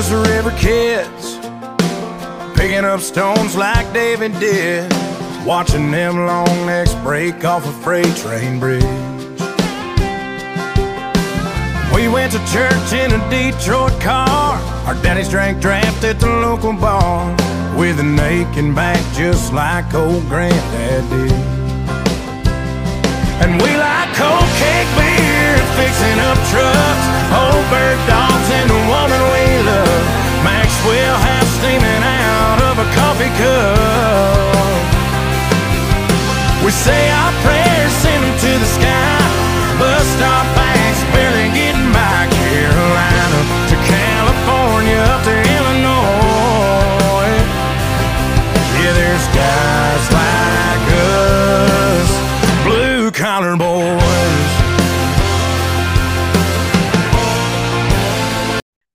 just river kids, picking up stones like David did, watching them long necks break off a freight train bridge. We went to church in a Detroit car. Our daddies drank draft at the local bar with an aching back just like old granddad did. And we like cold cake beer, fixing up trucks, old bird dogs, and the woman we love. Maxwell House steaming out of a coffee cup. We say our prayers, send them to the sky. Bus stop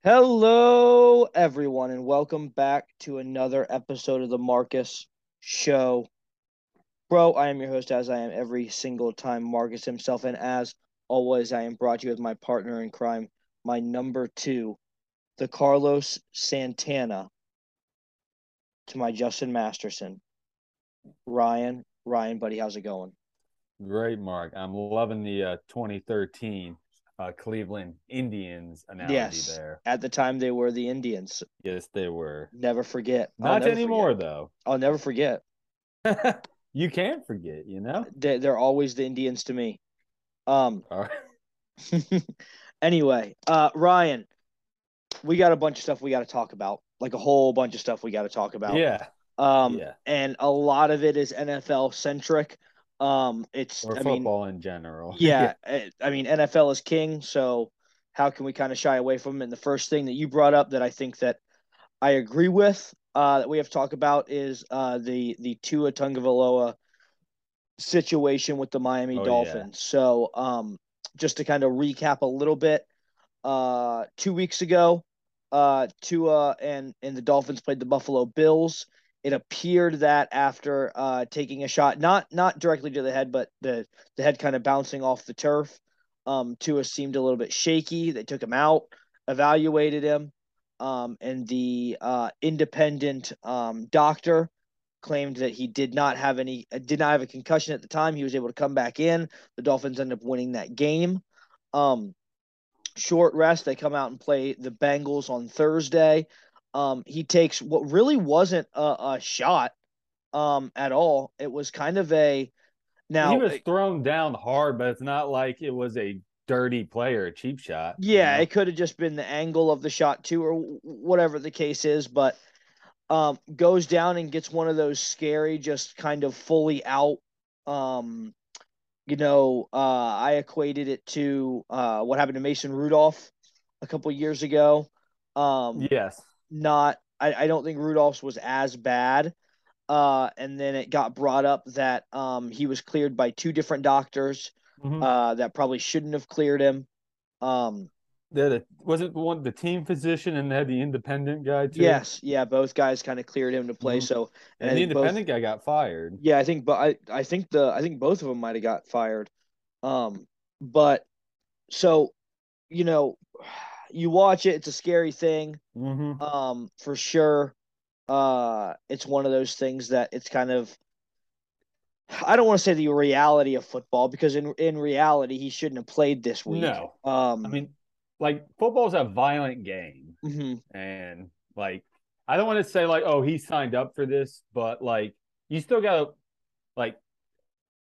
Hello, everyone, and welcome back to another episode of the Marcus Show. Bro, I am your host, as I am every single time, Marcus himself, and as always, I am brought to you with my partner in crime, my number two, the Carlos Santana, to my Justin Masterson. Ryan, Ryan, buddy, how's it going? Great, Mark. I'm loving the uh, 2013 uh, Cleveland Indians analogy Yes. there. At the time, they were the Indians. Yes, they were. Never forget. Not never anymore, forget. though. I'll never forget. you can't forget, you know? They, they're always the Indians to me. Um, All right. anyway, uh, Ryan, we got a bunch of stuff we got to talk about, like a whole bunch of stuff we got to talk about. Yeah. Um, yeah. and a lot of it is NFL centric. Um, it's, Or I mean, football in general. yeah, eh, I mean, NFL is king. So how can we kind of shy away from it? And the first thing that you brought up that I think that I agree with, uh, that we have to talk about is, uh, the, the Tua Tagovailoa situation with the Miami Oh, yeah. Dolphins. So, um, just to kind of recap a little bit, uh, two weeks ago, uh, Tua and and the Dolphins played the Buffalo Bills. It appeared that after uh, taking a shot, not not directly to the head, but the the head kind of bouncing off the turf, um, Tua seemed a little bit shaky. They took him out, evaluated him, um, and the uh, independent um, doctor claimed that he did not have any uh, did not have a concussion at the time. He was able to come back in. The Dolphins end up winning that game. Um, short rest. They come out and play the Bengals on Thursday. Um, he takes what really wasn't a, a shot um, at all. It was kind of a now. he was thrown down hard, but it's not like it was a dirty play or a cheap shot. you Yeah, know? it could have just been the angle of the shot too, or whatever the case is. But um, goes down and gets one of those scary, just kind of fully out. Um, you know, uh, I equated it to uh, what happened to Mason Rudolph a couple years ago. Um, Yes. Not, I, I don't think Rudolph's was as bad. Uh, and then it got brought up that um, he was cleared by two different doctors Mhm. uh, that probably shouldn't have cleared him. Um, the- wasn't one the team physician and had the independent guy too? Yes, yeah, both guys kind of cleared him to play. Mhm. So, And, I the think both- independent guy got fired. yeah, I think, but I, I think the, I think both of them might have got fired. Um, but so, you know, you watch it, it's a scary thing. Mm-hmm. Um, for sure. Uh, it's one of those things that it's kind of, I don't want to say the reality of football because in in reality he shouldn't have played this week. No. Um, I mean, like football's a violent game, mhm. and like I don't want to say like, oh, he signed up for this, but like you still got to like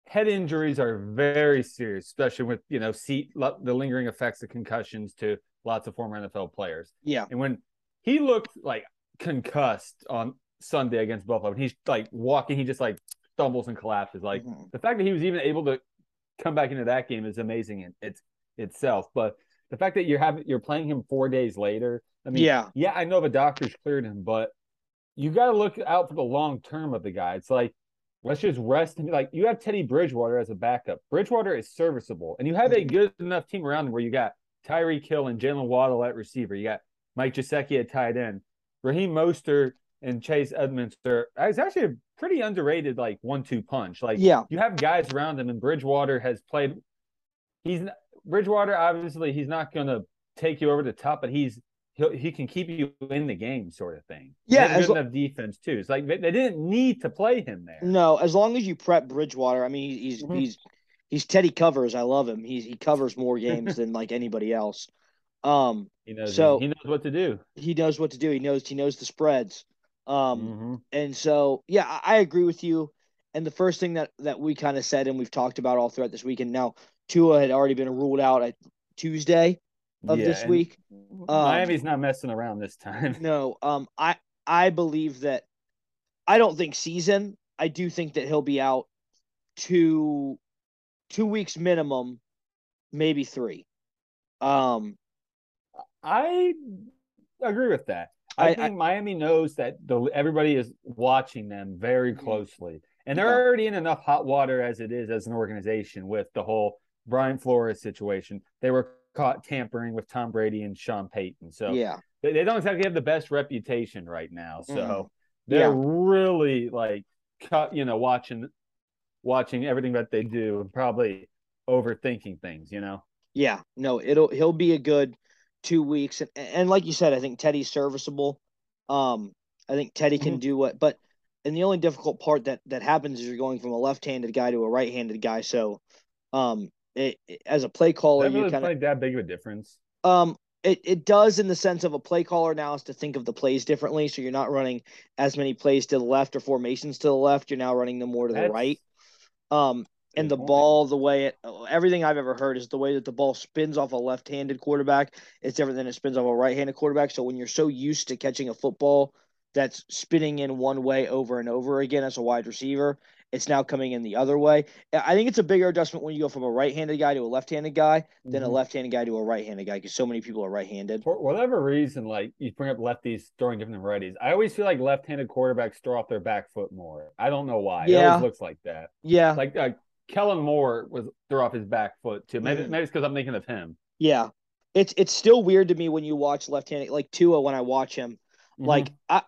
head injuries are very serious, especially with you know seat the lingering effects of concussions to lots of former NFL players. yeah, And when he looked like concussed on Sunday against Buffalo, and he's like walking, he just like stumbles and collapses. Like Mhm. the fact that he was even able to come back into that game is amazing in its itself. But the fact that you're having you're playing him four days later, I mean, yeah, yeah, I know the doctors cleared him, but you got to look out for the long term of the guy. It's like let's just rest him. Like you have Teddy Bridgewater as a backup. Bridgewater is serviceable, and you have a good enough team around him where you got Tyreek Hill and Jaylen Waddle at receiver. You got Mike Gesicki at tight end. Raheem Mostert and Chase Edmonds are it's actually a pretty underrated like one-two punch. Like yeah, you have guys around him, and Bridgewater has played. He's Bridgewater. Obviously, he's not going to take you over the top, but he's he he can keep you in the game, sort of thing. Yeah, good lo- enough defense too. It's like they, they didn't need to play him there. No, as long as you prep Bridgewater, I mean, he's Mhm. he's he's Teddy covers. I love him. He's he covers more games than like anybody else. Um, He knows So- he knows what to do. he knows what to do. He knows he knows the spreads. Um, Mhm. and so yeah, I, I agree with you. And the first thing that that we kind of said and we've talked about all throughout this weekend. Now Tua had already been ruled out at Tuesday of Yeah, this week. Um, Miami's not messing around this time. No, um, I I believe that I don't think season. I do think that he'll be out two two weeks minimum, maybe three. Um, I agree with that. I, I- I- think Miami knows that the, everybody is watching them very Mhm. closely, and they're Yeah. already in enough hot water as it is as an organization with the whole Brian Flores situation. They were caught tampering with Tom Brady and Sean Payton, so yeah, they, they don't exactly have the best reputation right now. So Mhm. they're Yeah. really like cut, you know, watching watching everything that they do and probably overthinking things. You know. yeah. No, it'll he'll be a good two weeks, and and like you said, I think Teddy's serviceable. Um, I think Teddy can Mhm. do what, but and the only difficult part that that happens is you're going from a left-handed guy to a right-handed guy. So, um, it, it- as a play caller, Does that you kind of make that big of a difference? Um, it, it does in the sense of a play caller now is to think of the plays differently. So you're not running as many plays to the left or formations to the left. You're now running them more to the right. Um, and the ball, the way it, everything I've ever heard is the way that the ball spins off a left-handed quarterback. It's different than it spins off a right-handed quarterback. So when you're so used to catching a football that's spinning in one way over and over again as a wide receiver, it's now coming in the other way. I think it's a bigger adjustment when you go from a right-handed guy to a left-handed guy than a Mhm. left-handed guy to a right-handed guy because so many people are right-handed. For whatever reason, like you bring up lefties throwing different than righties. I always feel like left-handed quarterbacks throw off their back foot more. I don't know why. It Yeah. always looks like that. Yeah, Like uh, Kellen Moore was threw off his back foot too. Maybe Mhm. maybe it's because I'm thinking of him. yeah. It's it's still weird to me when you watch left-handed like Tua when I watch him. Mhm. Like I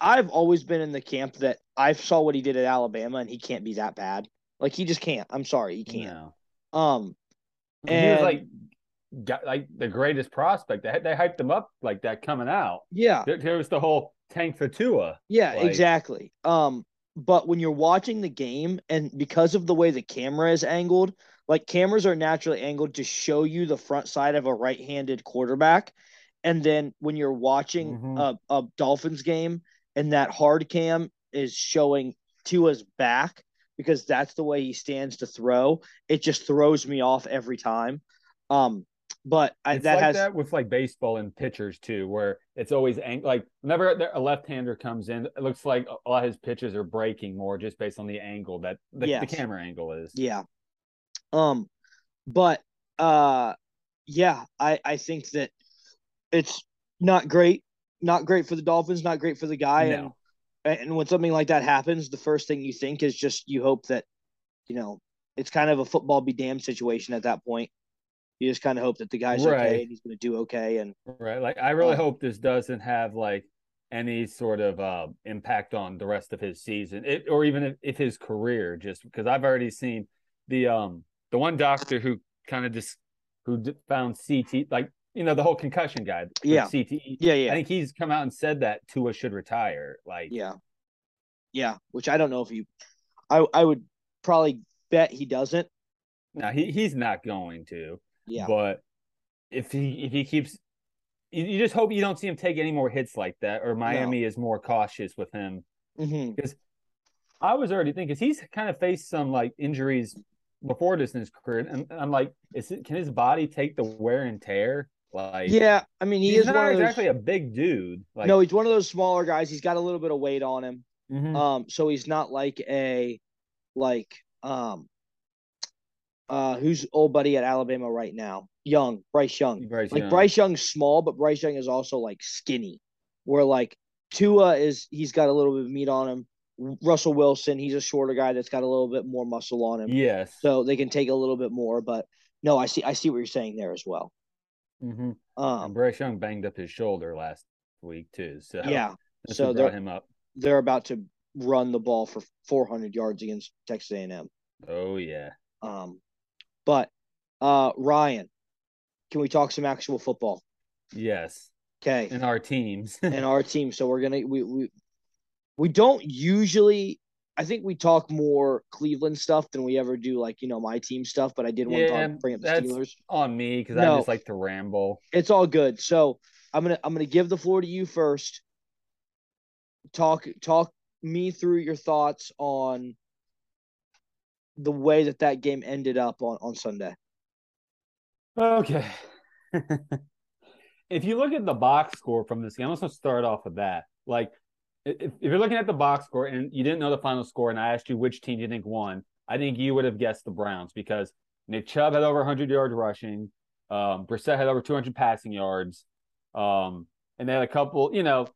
I've always been in the camp that I saw what he did at Alabama and he can't be that bad. Like he just can't. I'm sorry, he can't. No. Um he was like got like the greatest prospect. They they hyped him up like that coming out. yeah. There, there was the whole tank for Tua. Yeah, Like- exactly. Um, but when you're watching the game, and because of the way the camera is angled, like cameras are naturally angled to show you the front side of a right-handed quarterback, and then when you're watching Mhm. a, a Dolphins game and that hard cam is showing Tua's back because that's the way he stands to throw, it just throws me off every time. Um, but I, that like has that with like baseball and pitchers too, where it's always ang- like whenever a left-hander comes in, it looks like a lot of his pitches are breaking more just based on the angle that the, the camera angle is. Yeah. Um, but uh, yeah, I I think that it's not great, not great for the Dolphins, not great for the guy, No. and and when something like that happens, the first thing you think is just you hope that, you know, it's kind of a football be damned situation at that point. You just kind of hope that the guy's Right. okay and he's going to do okay, and Right. Like I really Uh, hope this doesn't have like any sort of uh impact on the rest of his season. It or even if, if his career just because I've already seen the um the one doctor who kind of just who found CT like you know the whole concussion guy Yeah. CTE. yeah, I think he's come out and said that Tua should retire. Like yeah, yeah. Which I don't know if you, I I would probably bet he doesn't. no, he he's not going to. Yeah, But if he if he keeps you, you just hope you don't see him take any more hits like that or Miami is more cautious with him hmm I was already thinking he's kind of faced some like injuries before this in his career, and I'm like, is it can his body take the wear and tear? Like, yeah. I mean, he is not of those. exactly a big dude. Like, no, he's one of those smaller guys. He's got a little bit of weight on him. mhm. Um, so he's not like a like um uh who's old buddy at Alabama right now? Young, Bryce Young. Bryce Like Young. Bryce Young's small, but Bryce Young is also like skinny. Where like Tua is he's got a little bit of meat on him. Russell Wilson, he's a shorter guy that's got a little bit more muscle on him. Yes. So they can take a little bit more, but no, I see I see what you're saying there as well. Hmm Um and Bryce Young banged up his shoulder last week too. So yeah. so they're- him up. They're about to run the ball for 400 yards against Texas A&M. Oh yeah. Um, but uh, Ryan, can we talk some actual football? Yes. Okay. And our teams. and our team. So we're gonna we we we don't usually. I think we talk more Cleveland stuff than we ever do like you know my team stuff. But I did want Yeah, to talk, bring up the that's- Steelers. on me because I No. just like to ramble. It's all good. So I'm gonna I'm gonna give the floor to you first. Talk talk me through your thoughts on the way that that game ended up on on Sunday. Okay. if you look at the box score from this game, let's just start off with that. Like, if, if you're looking at the box score and you didn't know the final score, and I asked you which team you think won, I think you would have guessed the Browns because Nick Chubb had over 100 yards rushing, um, Brissett had over 200 passing yards, um, and they had a couple, you know,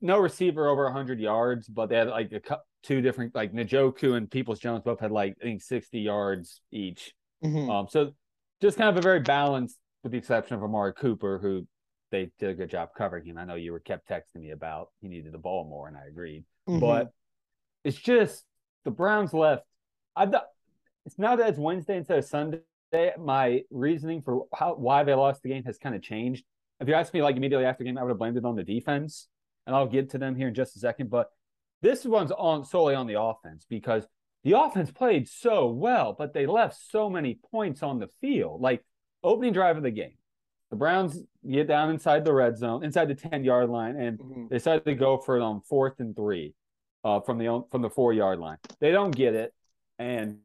no receiver over 100 yards, but they had like a cou- two different, like Njoku and Peoples Jones both had like I think 60 yards each. Mhm. Um, so just kind of a very balanced, with the exception of Amari Cooper, who they did a good job covering him. I know you were kept texting me about he needed the ball more, and I agreed. Mhm. But it's just the Browns left. I it's now that it's Wednesday instead of Sunday. My reasoning for how why they lost the game has kind of changed. If you asked me like immediately after the game, I would have blamed it on the defense, and I'll get to them here in just a second. But this one's on solely on the offense because the offense played so well, but they left so many points on the field. Like opening drive of the game, the Browns get down inside the red zone, inside the ten yard line, and Mhm. they decided to go for it on fourth and three uh, from the from the four yard line. They don't get it, and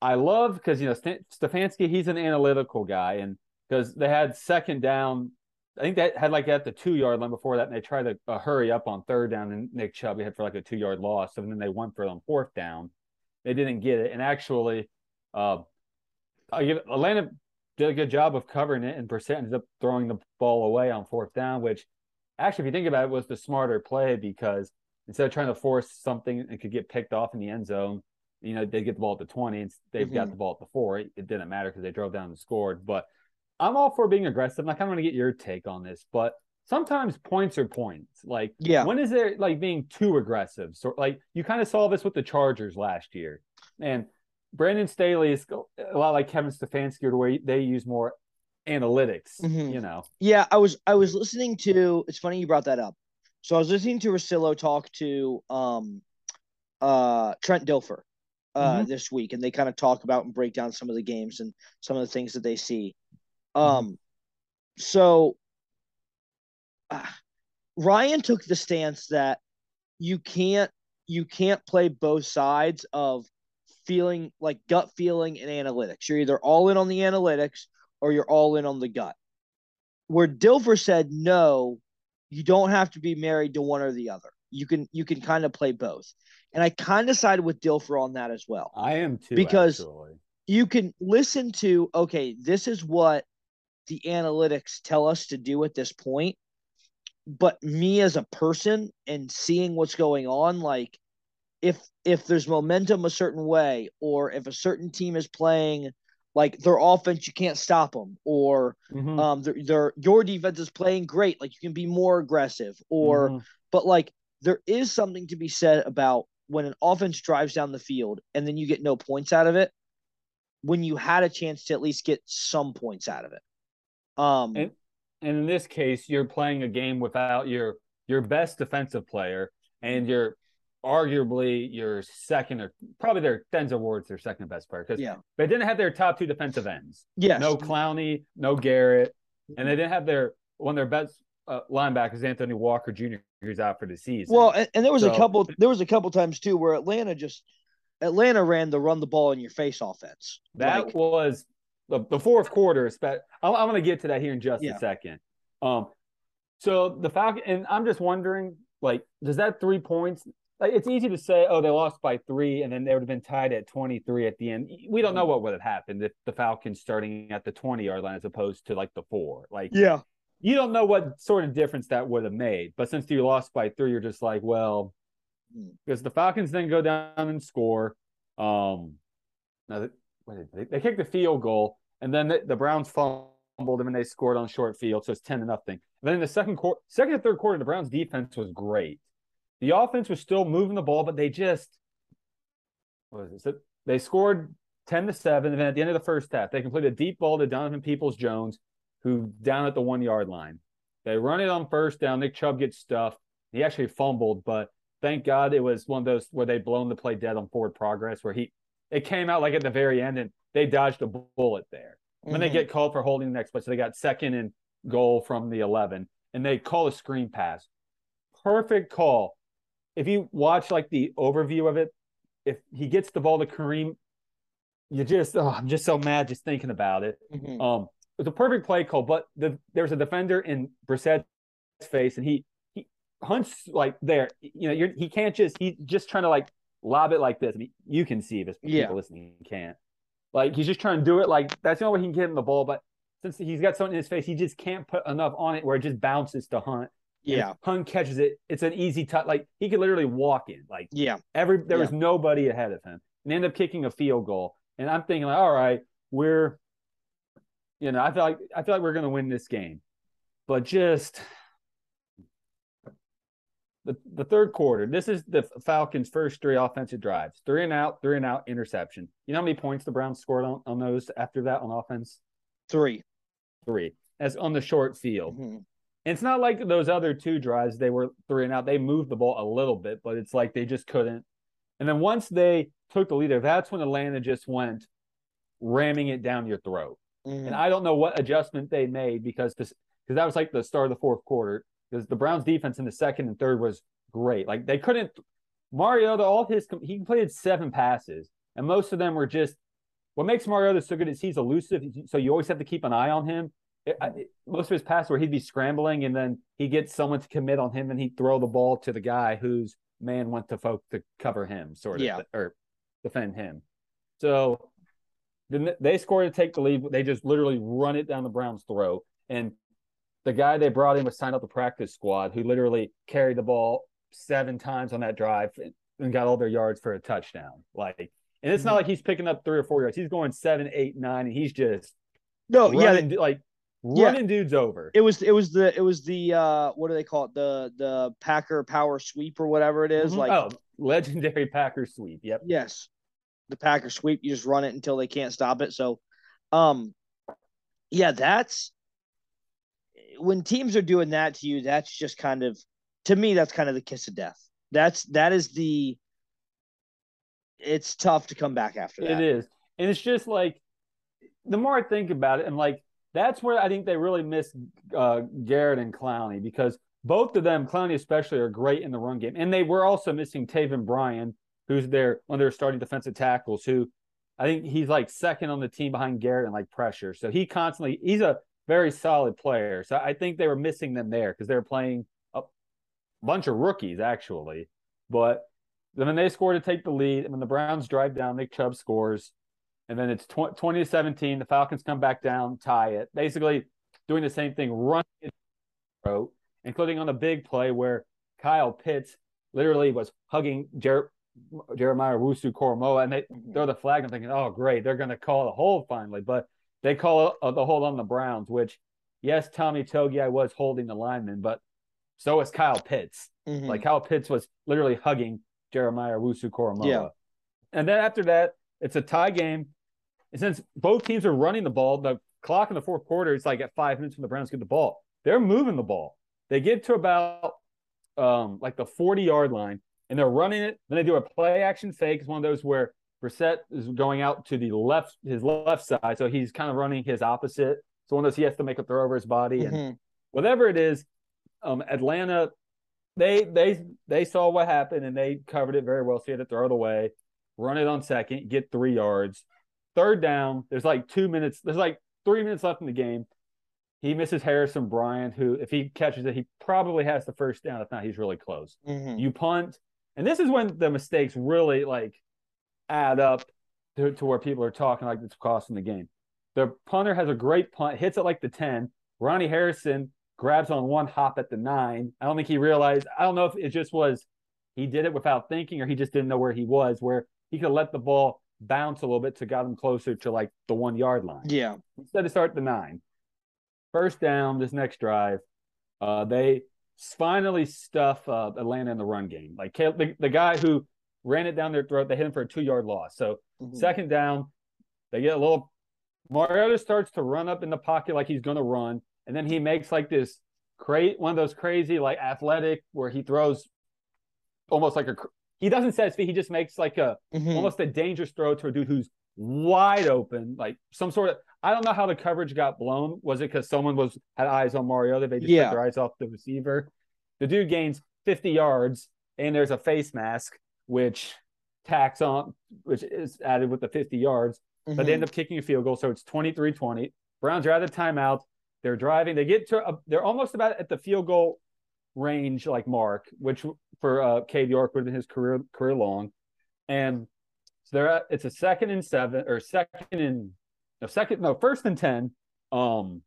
I love because you know St- Stefanski, he's an analytical guy, and because they had second down, I think that had like at the two yard line before that, and they tried to uh, hurry up on third down, and Nick Chubb had for like a two yard loss, and then they went for it on fourth down. They didn't get it, and actually, uh, I give Atlanta did a good job of covering it, and Brissett ended up throwing the ball away on fourth down, which actually, if you think about it, was the smarter play because instead of trying to force something that could get picked off in the end zone, you know, they get the ball at the 20 and they've got Mhm. the ball at the four. It, it didn't matter because they drove down and scored. But I'm all for being aggressive. And I kind of want to get your take on this, but sometimes points are points. Like, Yeah. when is there like being too aggressive? So, like, you kind of saw this with the Chargers last year. And Brandon Staley is a lot like Kevin Stefanski, where they use more analytics, Mhm. you know. Yeah, I was I was listening to. It's funny you brought that up. So I was listening to Rosillo talk to um, uh, Trent Dilfer uh, Mhm. this week, and they kind of talk about and break down some of the games and some of the things that they see. Um, so uh, Ryan took the stance that you can't you can't play both sides of feeling like gut feeling and analytics. You're either all in on the analytics or you're all in on the gut. Where Dilfer said no, you don't have to be married to one or the other. You can you can kind of play both. And I kind of sided with Dilfer on that as well. I am too. Because- actually. You can listen to okay, this is what the analytics tell us to do at this point. But me as a person and seeing what's going on, like if if there's momentum a certain way, or if a certain team is playing like their offense, you can't stop them, or Mhm. um, they're, they're your defense is playing great, like you can be more aggressive, or Mhm. but like there is something to be said about when an offense drives down the field and then you get no points out of it, when you had a chance to at least get some points out of it. Um, And- and in this case, you're playing a game without your your best defensive player and your arguably your second or probably their Denzel Ward's their second best player because yeah, they didn't have their top two defensive ends. yes, No Clowney, no Garrett, and they didn't have their one of their best uh, linebackers, Anthony Walker Jr., who's out for the season. Well, and, and there was a couple. There was a couple times too where Atlanta just Atlanta ran the run the ball in your face offense. That Like, was the, the fourth quarter. I'm, I'm going to get to that here in just Yeah. a second. Um, so the Falcon, and I'm just wondering, like, does that three points? Like, it's easy to say, oh, they lost by three, and then they would have been tied at 23 at the end. We don't know what would have happened if the Falcons starting at the 20 yard line as opposed to like the four. Like, yeah, you don't know what sort of difference that would have made. But since you lost by three, you're just like, well, Hmm. because the Falcons then go down and score. Um, now they, they, they kicked the field goal, and then the, the Browns fumbled them and they scored on short field, so it's ten to nothing. And then in the second quarter, second and third quarter, the Browns defense was great. The offense was still moving the ball, but they just what was it? They scored ten to seven, and then at the end of the first half, they completed a deep ball to Donovan Peoples Jones, who down at the one yard line. They run it on first down. Nick Chubb gets stuffed. He actually fumbled, but thank God it was one of those where they blown the play dead on forward progress, where he it came out like at the very end and they dodged a bullet there. And then they mm-hmm. get called for holding the next play, so they got second and goal from the eleven, and they call a screen pass. Perfect call. If you watch like the overview of it, if he gets the ball to Kareem, you just oh, I'm just so mad just thinking about it. Mhm. Um, it was a perfect play call, but the, there's a defender in Brissett's face, and he he hunts like there. You know, you're, he can't just he's just trying to like lob it like this. I mean, you can see if this. People Yeah. listening can't. Like he's just trying to do it like that's the only way he can get him the ball. But since he's got something in his face, he just can't put enough on it where it just bounces to Hunt. Yeah. Hunt catches it. It's an easy touch. Like he could literally walk in. Like Yeah. Every there was nobody ahead of him, and ended up kicking a field goal. And I'm thinking, like, all right, we're, you know, I feel like I feel like we're going to win this game, but just the the third quarter. This is the Falcons' first three offensive drives: three and out, three and out, interception. You know how many points the Browns scored on, on those after that on offense? Three. Three. That's on the short field. Mm-hmm. It's not like those other two drives, they were three and out. They moved the ball a little bit, but it's like they just couldn't. And then once they took the leader, that's when Atlanta just went ramming it down your throat. Mhm. And I don't know what adjustment they made because because that was like the start of the fourth quarter. Because the Browns defense in the second and third was great. Like they couldn't Mariota, all his he completed seven passes, and most of them were just what makes Mariota so good is he's elusive. So you always have to keep an eye on him. It- I- most of his passes where he'd be scrambling and then he gets someone to commit on him and he'd throw the ball to the guy whose man went to folk to cover him, sort of, Yeah. or defend him. So then they score to take the lead. They just literally run it down the Browns' throat. And the guy they brought in was signed up the practice squad, who literally carried the ball seven times on that drive and, got all their yards for a touchdown. Like, and it's not Mhm. like he's picking up three or four yards. He's going seven, eight, nine, and he's just No, yeah, running, Yeah. dudes over. it was it was the it was the uh what do they call it the the Packer power sweep or whatever it is Mhm. like oh, legendary Packer sweep. Yep. yes the Packer sweep you just run it until they can't stop it so um yeah that's when teams are doing that to you that's just kind of to me that's kind of the kiss of death that's that is the it's tough to come back after that It is. And it's just like the more I think about it, and like that's where I think they really miss uh, Garrett and Clowney because both of them, Clowney especially, are great in the run game. And they were also missing Taven Bryan, who's their one of their starting defensive tackles, who I think he's like second on the team behind Garrett in like pressure. So he constantly he's a very solid player. So I think they were missing them there because they were playing a bunch of rookies actually. But then they score to take the lead, and when the Browns drive down, Nick Chubb scores, and then it's tw- 20 to 17. The Falcons come back down, tie it. Basically, doing the same thing, running it throat, including on the big play where Kyle Pitts literally was hugging Jer- Jeremiah Owusu-Koramoah, and they throw the flag. I'm thinking, oh, great, they're going to call the hold finally. But they call uh, the hold on the Browns, which, yes, Tommy Togiai, I was holding the lineman, but so was Kyle Pitts. Mhm. Like Kyle Pitts was literally hugging Jeremiah Owusu-Koramoah. Yeah. And then after that, it's a tie game. And since both teams are running the ball, the clock in the fourth quarter is like at five minutes when the Browns get the ball. They're moving the ball. They get to about um, like the 40 yard line and they're running it. Then they do a play action fake. It's one of those where Brissett is going out to the left, his left side. So he's kind of running his opposite. So one of those he has to make a throw over his body. And Mhm. whatever it is, um, Atlanta, they they they saw what happened and they covered it very well. So you had to throw it away, run it on second, get three yards. Third down, there's like two minutes. There's like three minutes left in the game. He misses Harrison Bryant, who if he catches it, he probably has the first down. If not, he's really close. Mhm. You punt, and this is when the mistakes really like add up to, to where people are talking like it's costing the game. The punter has a great punt, hits it like the 10. Ronnie Harrison grabs on one hop at the nine. I don't think he realized, I don't know if it just was he did it without thinking or he just didn't know where he was, where he could let the ball bounce a little bit to got them closer to like the one yard line yeah instead of start at the nine. First down, this next drive, uh, they finally stuff uh, Atlanta in the run game. Like the, the guy who ran it down their throat, they hit him for a two yard loss. So Mhm. second down, they get a little. Mariota starts to run up in the pocket like he's going to run, and then he makes like this cra- one of those crazy like athletic where he throws almost like a he doesn't set his feet. He just makes like a Mhm. almost a dangerous throw to a dude who's wide open, like some sort of. I don't know how the coverage got blown. Was it because someone was had eyes on Mariota? They just Yeah. took their eyes off the receiver. The dude gains 50 yards, and there's a face mask which tacks on, which is added with the 50 yards. But they Mhm. end up kicking a field goal, so it's 23-20. Browns are out of timeout. They're driving. They get to. A, they're almost about at the field goal range, like mark, which for uh, Cade York would his career career long. And so they're at, it's a second and seven or second and no second no first and ten. Um,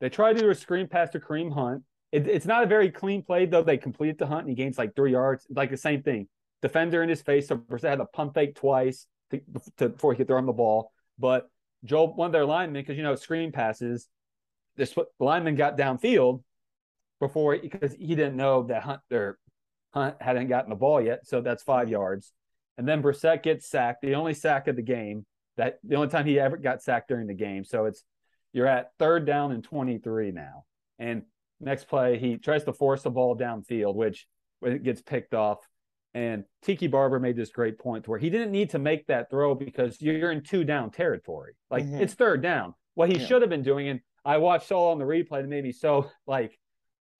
they try to do a screen pass to Kareem Hunt. It, it's not a very clean play though. They completed the hunt and he gains like three yards. Like the same thing. Defender in his face. So Brissett had to pump fake twice to, to, before he could throw him the ball. But Joel, one of their linemen, because you know screen passes, this lineman got downfield before because he didn't know that Hunt or Hunt hadn't gotten the ball yet. So that's five yards. And then Brissett gets sacked, the only sack of the game. That the only time he ever got sacked during the game. So it's you're at third down and 23 now. And next play, he tries to force the ball downfield, which it gets picked off. And Tiki Barber made this great point where he didn't need to make that throw because you're in two down territory. Like Mhm. it's third down. What he Yeah. should have been doing, and I watched all on the replay and made me so like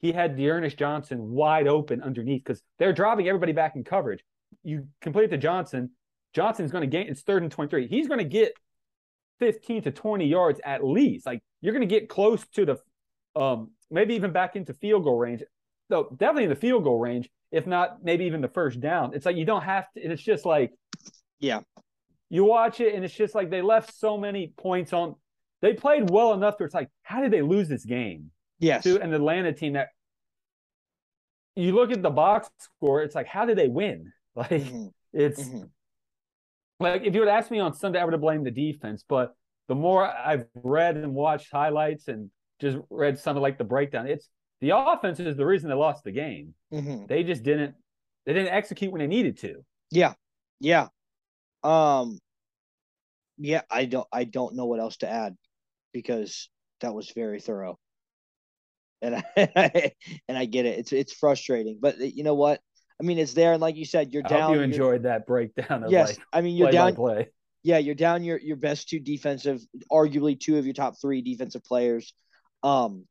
he had Dearness Johnson wide open underneath because they're dropping everybody back in coverage. You complete it to Johnson. Johnson's going to gain. It's third and twenty-three. He's going to get fifteen to twenty yards at least. Like you're going to get close to the, um, maybe even back into field goal range. So definitely in the field goal range, if not maybe even the first down. It's like you don't have to. It's just like, Yeah. you watch it and it's just like they left so many points on. They played well enough to it's like, how did they lose this game? Yes. to an Atlanta team that you look at the box score, it's like, how did they win? Like Mhm. it's Mhm. like if you would ask me on Sunday, I would have blamed the defense. But the more I've read and watched highlights and just read some of like the breakdown, it's the offense is the reason they lost the game. Mhm. They just didn't they didn't execute when they needed to. Yeah. Yeah. Um yeah, I don't I don't know what else to add because that was very thorough. And I and I get it. It's it's frustrating, but you know what? I mean, it's there and like you said, you're I down hope you enjoyed that breakdown of Yes, like I mean, you're play down play. yeah, you're down your your best two defensive, arguably two of your top three defensive players, um,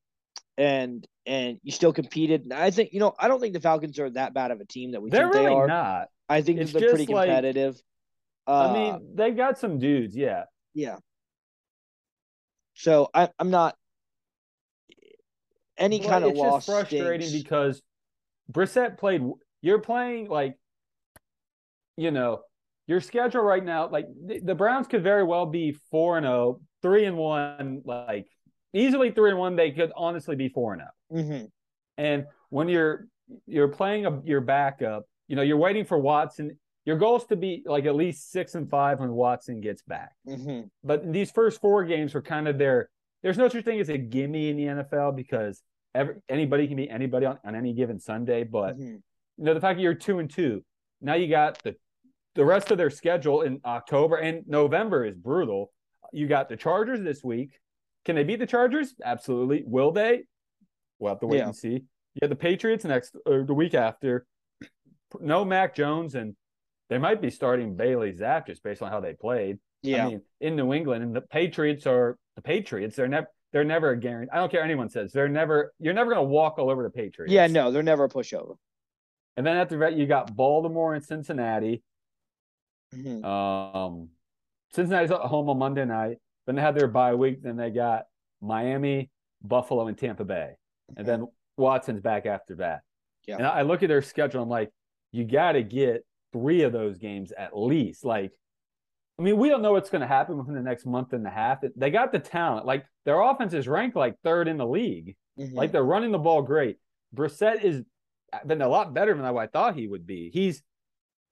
and and you still competed. And I think you know I don't think the Falcons are that bad of a team that we They're think really they are. not. I think It's they're pretty just like- competitive. Uh, I mean, they got some dudes, yeah. yeah. So I I'm not any Well, kind of it's loss. just frustrating stinks. because Brissett played. You're playing like, you know, your schedule right now. Like the, the Browns could very well be four and zero, three and one, like easily three and one. They could honestly be four and zero. Mhm. And when you're you're playing a, your backup, you know, you're waiting for Watson. Your goal is to be like at least six and five when Watson gets back. Mhm. But these first four games were kind of their. There's no such thing as a gimme in the NFL because every, anybody can be anybody on, on any given Sunday. But Mhm. you know the fact that you're two and two, now you got the the rest of their schedule in October and November is brutal. You got the Chargers this week. Can they beat the Chargers? Absolutely. Will they? We'll have to wait Yeah. and see. You have the Patriots next or the week after. No Mac Jones and they might be starting Bailey Zappe just based on how they played. Yeah. I mean, in New England, and the Patriots are the Patriots. They're never they're never a guarantee. I don't care what anyone says. They're never you're never going to walk all over the Patriots. yeah. No, they're never a pushover. And then after that, you got Baltimore and Cincinnati. Mhm. Um, Cincinnati's at home on Monday night. Then they had their bye week. Then they got Miami, Buffalo, and Tampa Bay. And then Watson's back after that. Yeah. And I I look at their schedule. I'm like, you got to get three of those games at least. Like, I mean, we don't know what's going to happen within the next month and a half. They got the talent. Like, their offense is ranked like third in the league. Mhm. Like, they're running the ball great. Brissett is been a lot better than I thought he would be. He's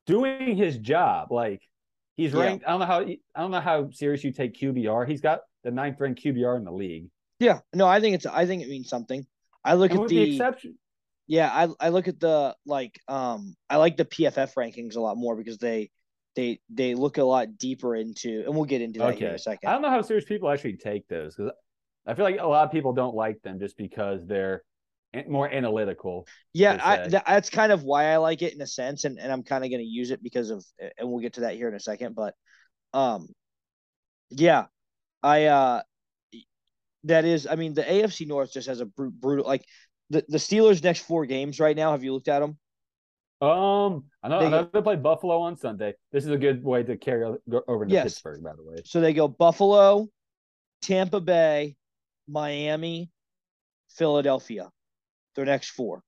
doing his job. Like, he's Yeah. ranked. I don't know how. I don't know how serious you take QBR. He's got the ninth ranked QBR in the league. yeah. No, I think it's I think it means something. I look And at the, the exception, Yeah, I I look at the like um I like the PFF rankings a lot more because they they they look a lot deeper into and we'll get into that here in a second. I don't know how serious people actually take those because I feel like a lot of people don't like them just because they're more analytical. Yeah, I, th- that's kind of why I like it in a sense, and, and I'm kind of going to use it because of, and we'll get to that here in a second. But, um, yeah, I uh, that is, I mean, the AFC North just has a bru- brutal like the the Steelers' next four games right now. Have you looked at them? Um, I know, They I know they play Buffalo on Sunday. This is a good way to carry over to Yes. Pittsburgh, by the way. So they go Buffalo, Tampa Bay, Miami, Philadelphia. Their next four,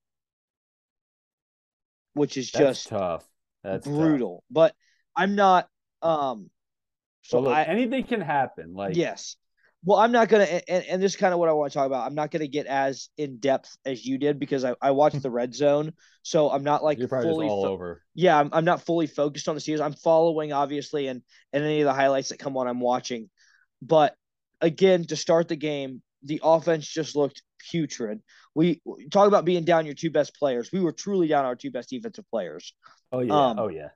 which is That's just tough. That's tough. brutal. But I'm not. Um, So so look, I anything can happen. Like yes. Well, I'm not gonna, and, and this is kind of what I want to talk about. I'm not gonna get as in depth as you did because I, I watched the red zone, so I'm not like you're probably fully all fo- over. yeah, I'm, I'm not fully focused on the series. I'm following obviously, and and any of the highlights that come on, I'm watching. But again, to start the game, the offense just looked putrid. We talk about being down your two best players. We were truly down our two best defensive players Oh yeah. Um, oh yeah.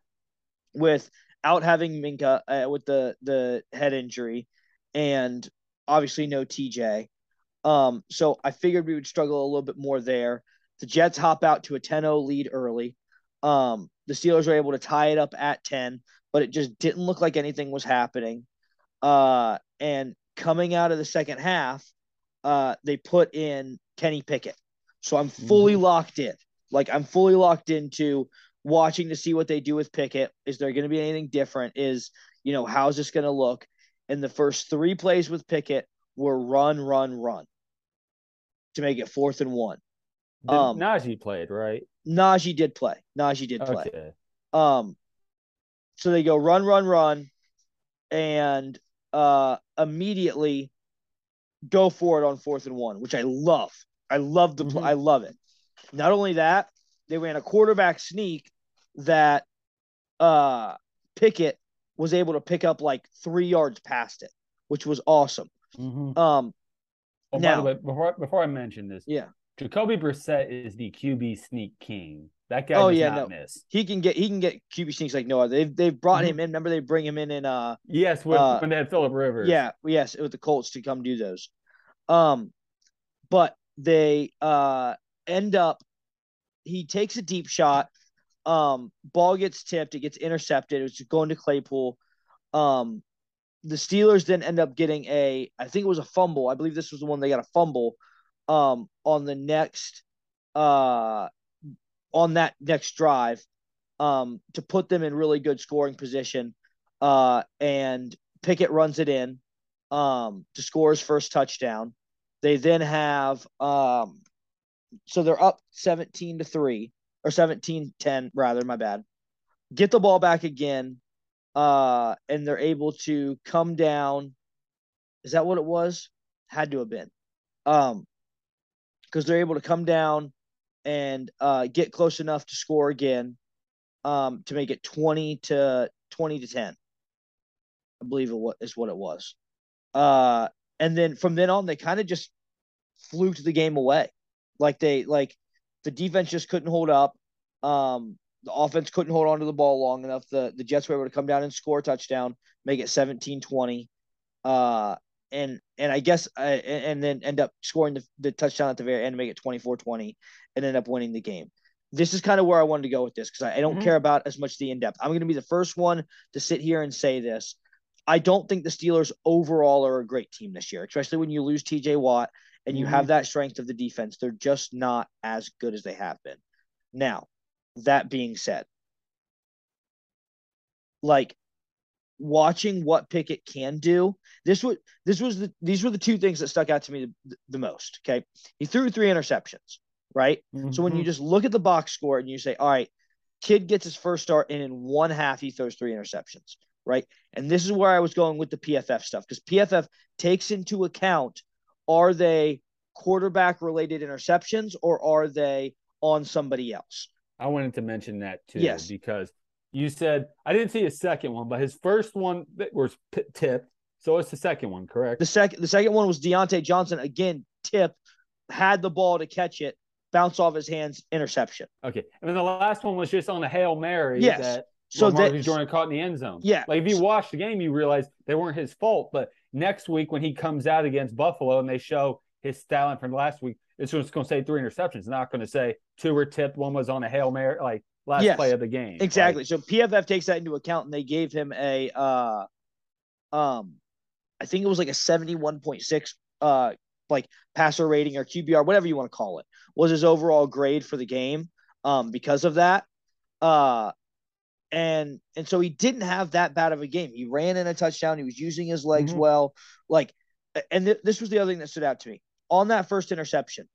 without having Minkah uh, with the the head injury, and obviously no TJ. Um, so I figured we would struggle a little bit more there. The Jets hop out to a 10-0 lead early. Um, the Steelers were able to tie it up at 10, but it just didn't look like anything was happening. Uh, and coming out of the second half, uh, they put in Kenny Pickett. So I'm fully locked in. Like I'm fully locked into watching to see what they do with Pickett. Is there going to be anything different? Is, you know, how's this going to look? And the first three plays with Pickett were run, run, run to make it fourth and one. Did- um, Najee played right. Najee did play. Najee did play. Okay. Um, so they go run, run, run, and uh, immediately go for it on fourth and one, which I love. I love the. Mhm. I love it. Not only that, they ran a quarterback sneak that uh, Pickett was able to pick up like three yards past it, which was awesome. Mhm. Um, Oh, by Now- the way, before before I mention this, yeah, Jacoby Brissett is the QB sneak king. That guy Oh, does yeah, not no. miss. he can get he can get QB sneaks like no other. They've they've brought Mhm. him in. Remember they bring him in in uh Yes, with, Uh, when they had Philip Rivers. Yeah, yes, with the Colts to come do those. Um, but they uh end up he takes a deep shot. Um, ball gets tipped, it gets intercepted. It was going to Claypool. Um, the Steelers then end up getting a, I think it was a fumble. I believe this was the one they got a fumble. Um, on the next, uh, on that next drive, um, to put them in really good scoring position. Uh, and Pickett runs it in, um, to score his first touchdown. They then have, um, so they're up 17 to 3 or 17 10 rather my bad get the ball back again uh and they're able to come down. Is that what it was? Had to have been. Um because they're able to come down and uh get close enough to score again um to make it 20 to 20 to 10 i believe it was is what it was. Uh and then from then on they kind of just fluked the game away. Like they like the defense just couldn't hold up. Um, the offense couldn't hold on to the ball long enough. The the Jets were able to come down and score a touchdown, make it 17-20. Uh, and and I guess uh, and, and then end up scoring the, the touchdown at the very end, make it 24-20, and end up winning the game. This is kind of where I wanted to go with this because I, I don't Mhm. care about as much the in depth. I'm going to be the first one to sit here and say this. I don't think the Steelers overall are a great team this year, especially when you lose TJ Watt and you have that strength of the defense. They're just not as good as they have been. Now, that being said, like watching what Pickett can do, this would this was the these were the two things that stuck out to me the, the most. Okay, he threw three interceptions, right? So when you Mhm. just look at the box score and you say, all right, kid gets his first start and in one half he throws three interceptions, right? And this is where I was going with the PFF stuff because PFF takes into account are they quarterback related interceptions or are they on somebody else? I wanted to mention that too, Yes. because you said I didn't see his second one, but his first one was p- tipped. So it's the second one, correct? The second the second one was Diontae Johnson again, tip, had the ball to catch it, bounce off his hands, interception. okay, and then the last one was just on a hail mary Yes. that So Marcus Jordan caught in the end zone. Yeah. like if you watch the game, you realize they weren't his fault. But next week when he comes out against Buffalo and they show his styling from last week, it's just going to say three interceptions. It's not going to say two were tipped, one was on a hail mary, like last Yes, play of the game. Exactly. Like, so PFF takes that into account, and they gave him a, uh, um, I think it was like a seventy-one point six, uh, like passer rating or QBR, whatever you want to call it, was his overall grade for the game. Um, because of that, uh, and and so he didn't have that bad of a game. He ran in a touchdown. He was using his legs Mhm. well. Like, and th- this was the other thing that stood out to me on that first interception.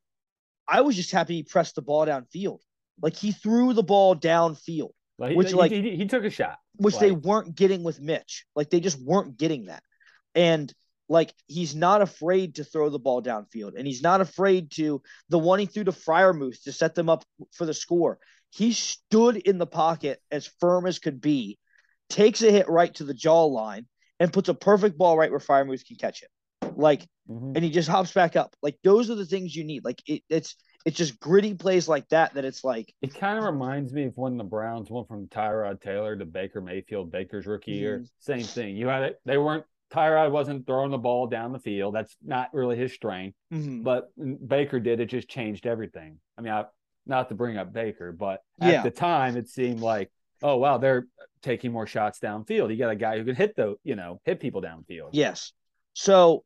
I was just happy he pressed the ball downfield. Like he threw the ball downfield like, which, he, like- he, he took a shot. which they weren't getting with Mitch. Like they just weren't getting that. And like he's not afraid to throw the ball downfield and he's not afraid to the one he threw to Freiermuth to set them up for the score. He stood in the pocket as firm as could be, takes a hit right to the jawline, and puts a perfect ball right where Freiermuth can catch it. Like Mhm. and he just hops back up. Like those are the things you need. Like it, it's it's just gritty plays like that that it's like It kind of reminds me of when the Browns went from Tyrod Taylor to Baker Mayfield, Baker's rookie year. Mhm. Same thing. You had it. They weren't. Tyrod wasn't throwing the ball down the field. That's not really his strength. mhm. But Baker did. It just changed everything. I mean, I, not to bring up Baker, but at Yeah. the time, it seemed like, oh wow, they're taking more shots downfield. You got a guy who can hit the, you know, hit people downfield. Yes. So,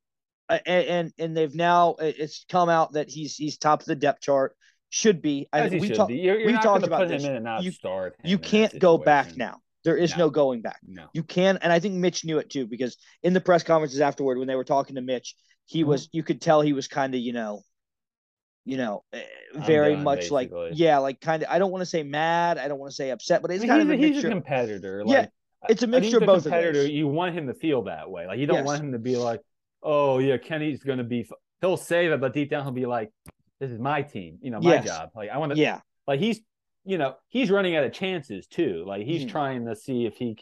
and and they've now it's come out that he's he's top of the depth chart. Should be. I, he we should talk- be. You're, you're we talked about this. in and not You- start. You can't go back now. There is No. no going back. No. You can, and I think Mitch knew it too because in the press conferences afterward, when they were talking to Mitch, he Mhm. was you could tell he was kind of you know, you know, eh, very done, much like yeah, like kind of. I don't want to say mad. I don't want to say upset, but I it's mean, kind he's, of a a, he's a mixture. competitor. Yeah, it's a mixture of both competitor. You want him to feel that way. Like you don't Yes. want him to be like, oh yeah, Kenny's going to be. f-" He'll say that, but deep down he'll be like, this is my team. You know, my Yes. job. Like I want to. Yeah, Like he's, you know, he's running out of chances too. Like he's Mhm. trying to see if he,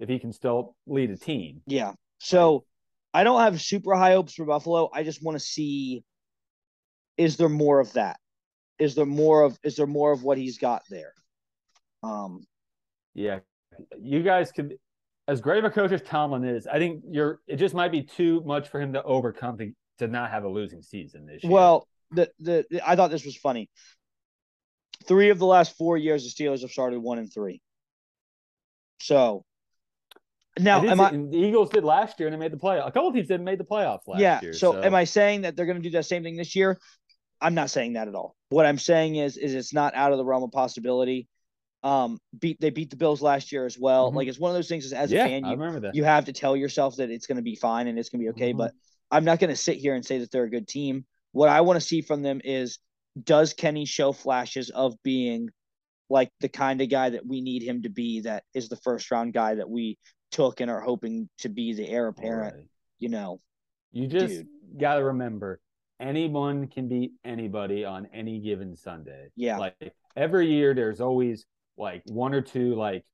if he can still lead a team. Yeah. So I don't have super high hopes for Buffalo. I just want to see is there more of that? Is there more of is there more of what he's got there? Um Yeah, you guys could. As great of a coach as Tomlin is, I think you're. It just might be too much for him to overcome to, to not have a losing season this year. well, the, the the I thought this was funny. Three of the last four years the Steelers have started one and three. So now I am I the Eagles did last year and they made the playoffs. A couple teams did made the playoffs last yeah. year. So, am I saying that they're going to do that same thing this year? I'm not saying that at all. What I'm saying is, is it's not out of the realm of possibility. Um, beat they beat the Bills last year as well. Mhm. Like it's one of those things. As yeah, a fan, you you have to tell yourself that it's going to be fine and it's going to be okay. Mhm. But I'm not going to sit here and say that they're a good team. What I want to see from them is, does Kenny show flashes of being like the kind of guy that we need him to be? That is the first round guy that we took and are hoping to be the heir apparent. Right. You know, You just got to remember, anyone can beat anybody on any given Sunday. Yeah. Like every year, there's always like one or two like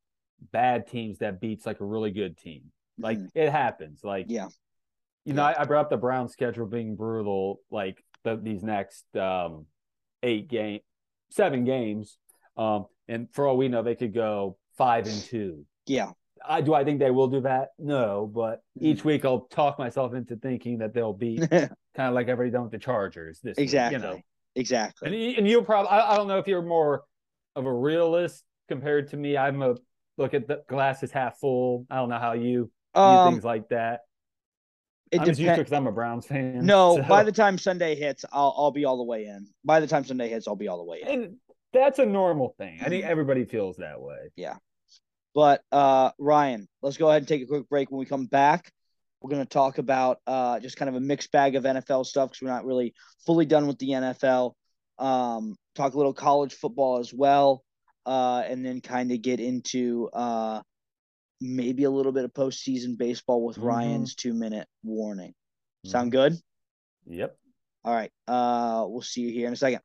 bad teams that beats like a really good team. Like Mhm. it happens. Like Yeah. you know, I, I brought up the Brown schedule being brutal. Like the, these next um eight game, seven games. Um, and for all we know, they could go five and two. yeah. I do. I think they will do that. No, but Mm-hmm. each week I'll talk myself into thinking that they'll be kind of like everybody done with the Chargers this week, exactly. you know, Exactly. and and you'll probably. I, I don't know if you're more of a realist compared to me. I'm a look at the glass is half full. I don't know how you um, things like that. it I'm depends. because I'm a Browns fan. No, so- by the time Sunday hits, I'll I'll be all the way in. By the time Sunday hits, I'll be all the way in. and that's a normal thing. I think everybody feels that way. Yeah. But uh, Ryan, let's go ahead and take a quick break. When we come back, we're going to talk about uh, just kind of a mixed bag of NFL stuff because we're not really fully done with the NFL. Um, talk a little college football as well, uh, and then kind of get into uh, maybe a little bit of postseason baseball with Mhm. Ryan's two minute warning. Sound Mhm. good? Yep. All right. Uh, we'll see you here in a second.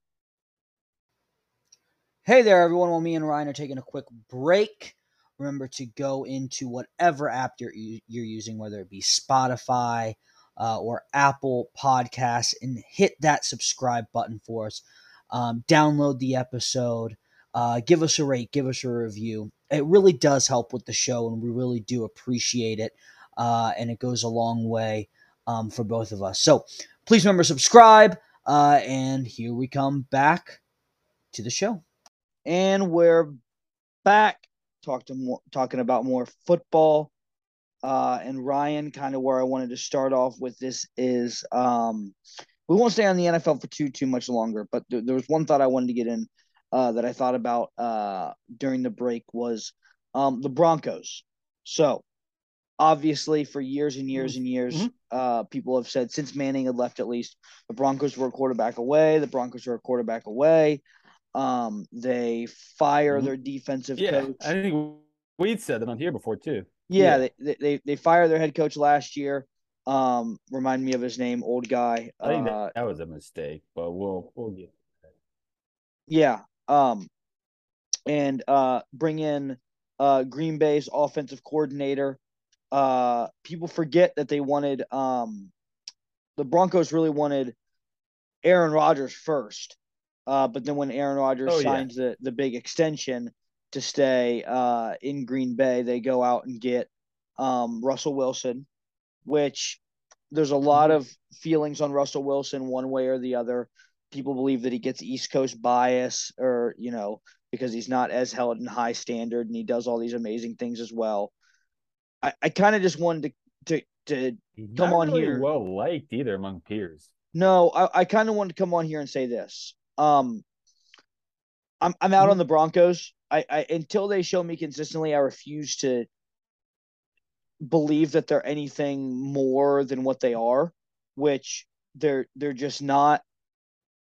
Hey there, everyone. While me and Ryan are taking a quick break, remember to go into whatever app you're you're using, whether it be Spotify uh, or Apple Podcasts, and hit that subscribe button for us. Um, download the episode. Uh, give us a rate. Give us a review. It really does help with the show, and we really do appreciate it. Uh, and it goes a long way um, for both of us. So please remember subscribe. Uh, and here we come back to the show. And we're back talk to more, talking about more football. Uh, and Ryan, kind of where I wanted to start off with this is um, we won't stay on the NFL for too too much longer, but th- there was one thought I wanted to get in uh, that I thought about uh, during the break was um, the Broncos. So obviously, for years and years and years, Mhm. uh, people have said since Manning had left, at least the Broncos were a quarterback away. The Broncos were a quarterback away. Um, they fire Mhm. their defensive Yeah, coach. I think we'd said it on here before too. Yeah, Yeah. They, they they fired their head coach last year. Um, remind me of his name, old guy. I think Uh, that, that was a mistake, but we'll we'll get. yeah. Um, and uh, bring in uh Green Bay's offensive coordinator. Uh, people forget that they wanted um, the Broncos really wanted Aaron Rodgers first. Uh, but then when Aaron Rodgers Oh, yeah. signs the the big extension to stay uh in Green Bay, they go out and get um Russell Wilson, which there's a lot of feelings on Russell Wilson one way or the other. People believe that he gets East Coast bias or, you know, because he's not as held in high standard and he does all these amazing things as well. I, I kind of just wanted to, to to Come on really here. well liked either among peers. No, I, I kind of wanted to come on here and say this. Um, I'm I'm out on the Broncos. I, I until they show me consistently, I refuse to believe that they're anything more than what they are, which they're they're just not.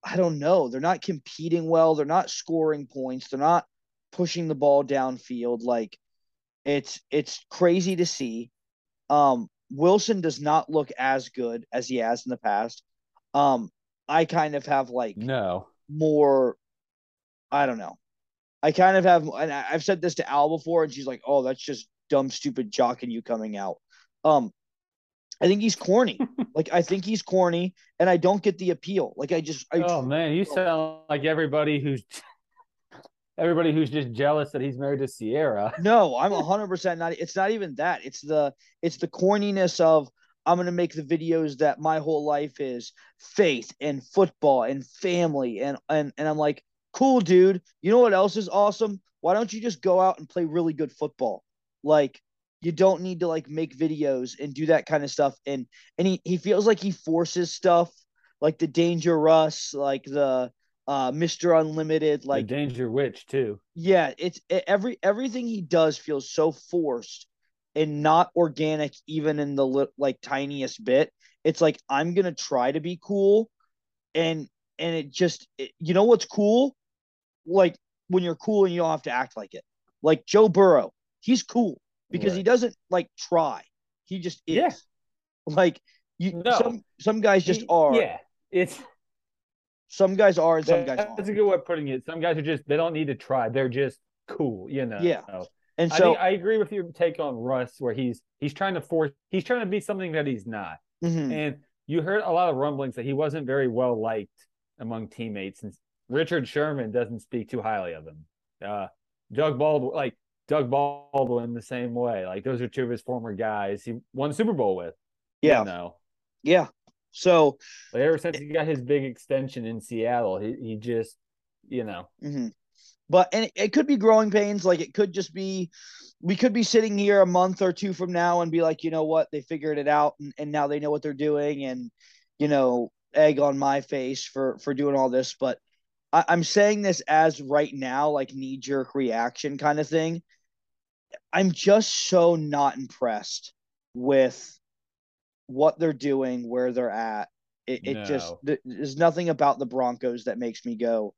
I don't know. They're not competing well. They're not scoring points. They're not pushing the ball downfield. Like it's it's crazy to see. Um, Wilson does not look as good as he has in the past. Um, I kind of have like No, more. I don't know. I kind of have, and I've said this to Al before, and she's like, "Oh, that's just dumb, stupid jock and you coming out." Um, I think he's corny. like I think he's corny, and I don't get the appeal. Like I just, I, oh man, you sound like everybody who's everybody who's just jealous that he's married to Ciara. No, I'm hundred percent not. It's not even that. It's the it's the corniness of I'm gonna make the videos that my whole life is faith and football and family and and and I'm like, cool, dude. You know what else is awesome? Why don't you just go out and play really good football? Like you don't need to like make videos and do that kind of stuff. And and he, he feels like he forces stuff like the Danger Russ, like the uh Mr. Unlimited, Like like Danger Witch too. yeah, it's it, every everything he does feels so forced and not organic, even in the like tiniest bit. It's like I'm gonna try to be cool, and and it just it, you know what's cool, like when you're cool and you don't have to act like it. Like Joe Burrow, he's cool because he doesn't like try. He just is. Yeah. Like you, No. some some guys just He- are. Yeah, it's Some guys are and some guys that's aren't. a good way of putting it. Some guys are just they don't need to try. They're just cool, you know. Yeah. And I so think I agree with your take on Russ, where he's he's trying to force he's trying to be something that he's not. mhm. And you heard a lot of rumblings that he wasn't very well liked among teammates, and Richard Sherman doesn't speak too highly of him. Uh, Doug Baldwin, like Doug Baldwin, the same way. Like those are two of his former guys he won Super Bowl with. Yeah. you know. yeah. So Like ever since he got his big extension in Seattle, he he just you know hmm But and it, it could be growing pains. Like it could just be, we could be sitting here a month or two from now and be like, you know what, they figured it out and, and now they know what they're doing, and you know, egg on my face for for doing all this. But I, I'm saying this as right now, like knee jerk reaction kind of thing. I'm just so not impressed with what they're doing, where they're at. It, it just th- there's nothing about the Broncos that makes me go,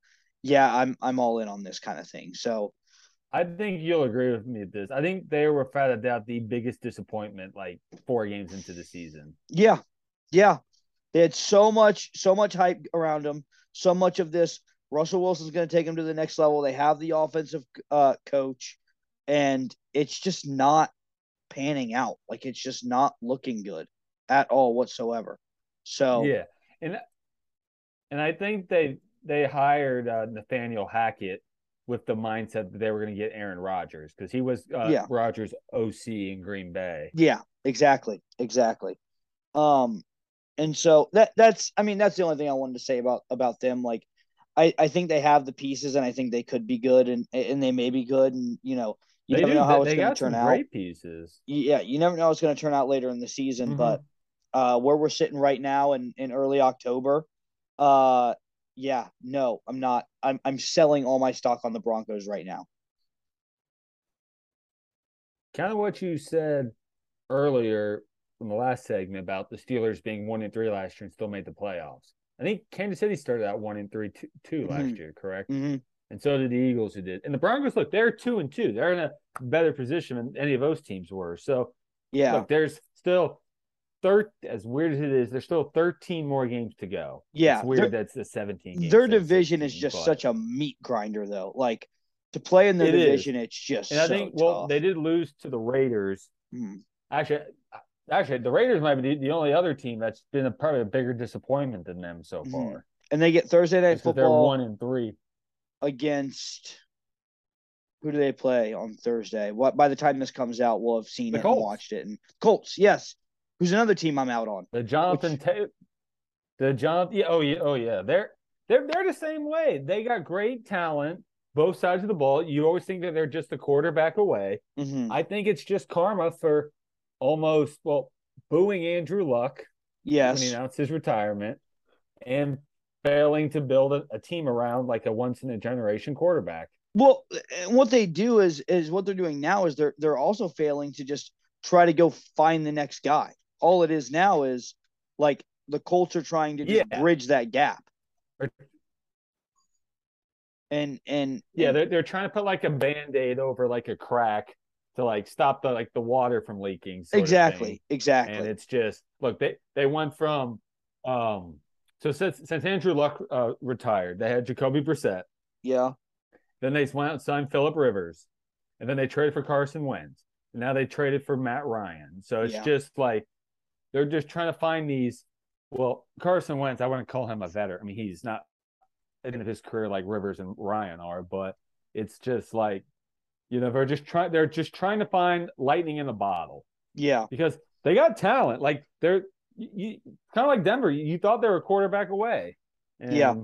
yeah, I'm I'm all in on this kind of thing. So I think you'll agree with me with this. I think they were without a doubt the biggest disappointment, like four games into the season. yeah, yeah, they had so much so much hype around them, so much of this. Russell Wilson's going to take them to the next level. They have the offensive uh, coach, and it's just not panning out. Like it's just not looking good at all whatsoever. So Yeah, and and I think they they hired uh, Nathaniel Hackett with the mindset that they were going to get Aaron Rodgers because he was uh, Yeah. Rodgers' OC in Green Bay. Yeah, exactly, exactly. Um, and so that that's I mean that's the only thing I wanted to say about about them. Like I I think they have the pieces, and I think they could be good, and and they may be good, and you know you they never do. know how it's going to turn out. great pieces. Yeah, you never know how it's going to turn out later in the season, Mhm. but uh, where we're sitting right now in in early October, uh, yeah, no, I'm not. I'm I'm selling all my stock on the Broncos right now. Kind of what you said earlier in the last segment about the Steelers being one and three last year and still made the playoffs. I think Kansas City started out one and three two, two last Mhm. year, correct? hmm And so did the Eagles, who did. And the Broncos, look, they're two and two. They're in a better position than any of those teams were. So Yeah, look, there's still third. As weird as it is, there's still 13 more games to go. Yeah, it's weird that's the 17. games their division is just but- such a meat grinder, though. Like to play in their It is. division, it's just And I so think, well, they did lose to the Raiders. Mhm. Actually, actually, the Raiders might be the, only other team that's been a, probably a bigger disappointment than them so Mhm. far. and they get Thursday night 'cause they're one and three. against who do they play on Thursday? What by the time this comes out, we'll have seen The it Colts. and watched it. And Colts, yes, who's another team I'm out on. The Jonathan Which- Ta- the Jonathan, yeah, oh yeah, oh yeah, they're they're they're the same way. They got great talent, both sides of the ball. You always think that they're just a quarterback away. Mhm. I think it's just karma for almost well booing Andrew Luck when he Yes, announced his retirement and failing to build a, a team around like a once in a generation quarterback. Well, and what they do is is what they're doing now is they're they're also failing to just try to go find the next guy. All it is now is like the Colts are trying to just Yeah. bridge that gap. And and Yeah, they're they're trying to put like a band-aid over like a crack to like stop the like the water from leaking. exactly, exactly. and it's just look they they went from um so since since Andrew Luck uh, retired, they had Jacoby Brissett. yeah, Then they went out and signed Philip Rivers, and then they traded for Carson Wentz. And now they traded for Matt Ryan. So it's Yeah. just like they're just trying to find these. Well, Carson Wentz, I wouldn't call him a veteran. I mean, he's not at the end of his career like Rivers and Ryan are, but it's just like, you know, they're just trying. They're just trying to find lightning in a bottle yeah, because they got talent. Like they're you, kind of like Denver. You, you thought they were a quarterback away. And Yeah.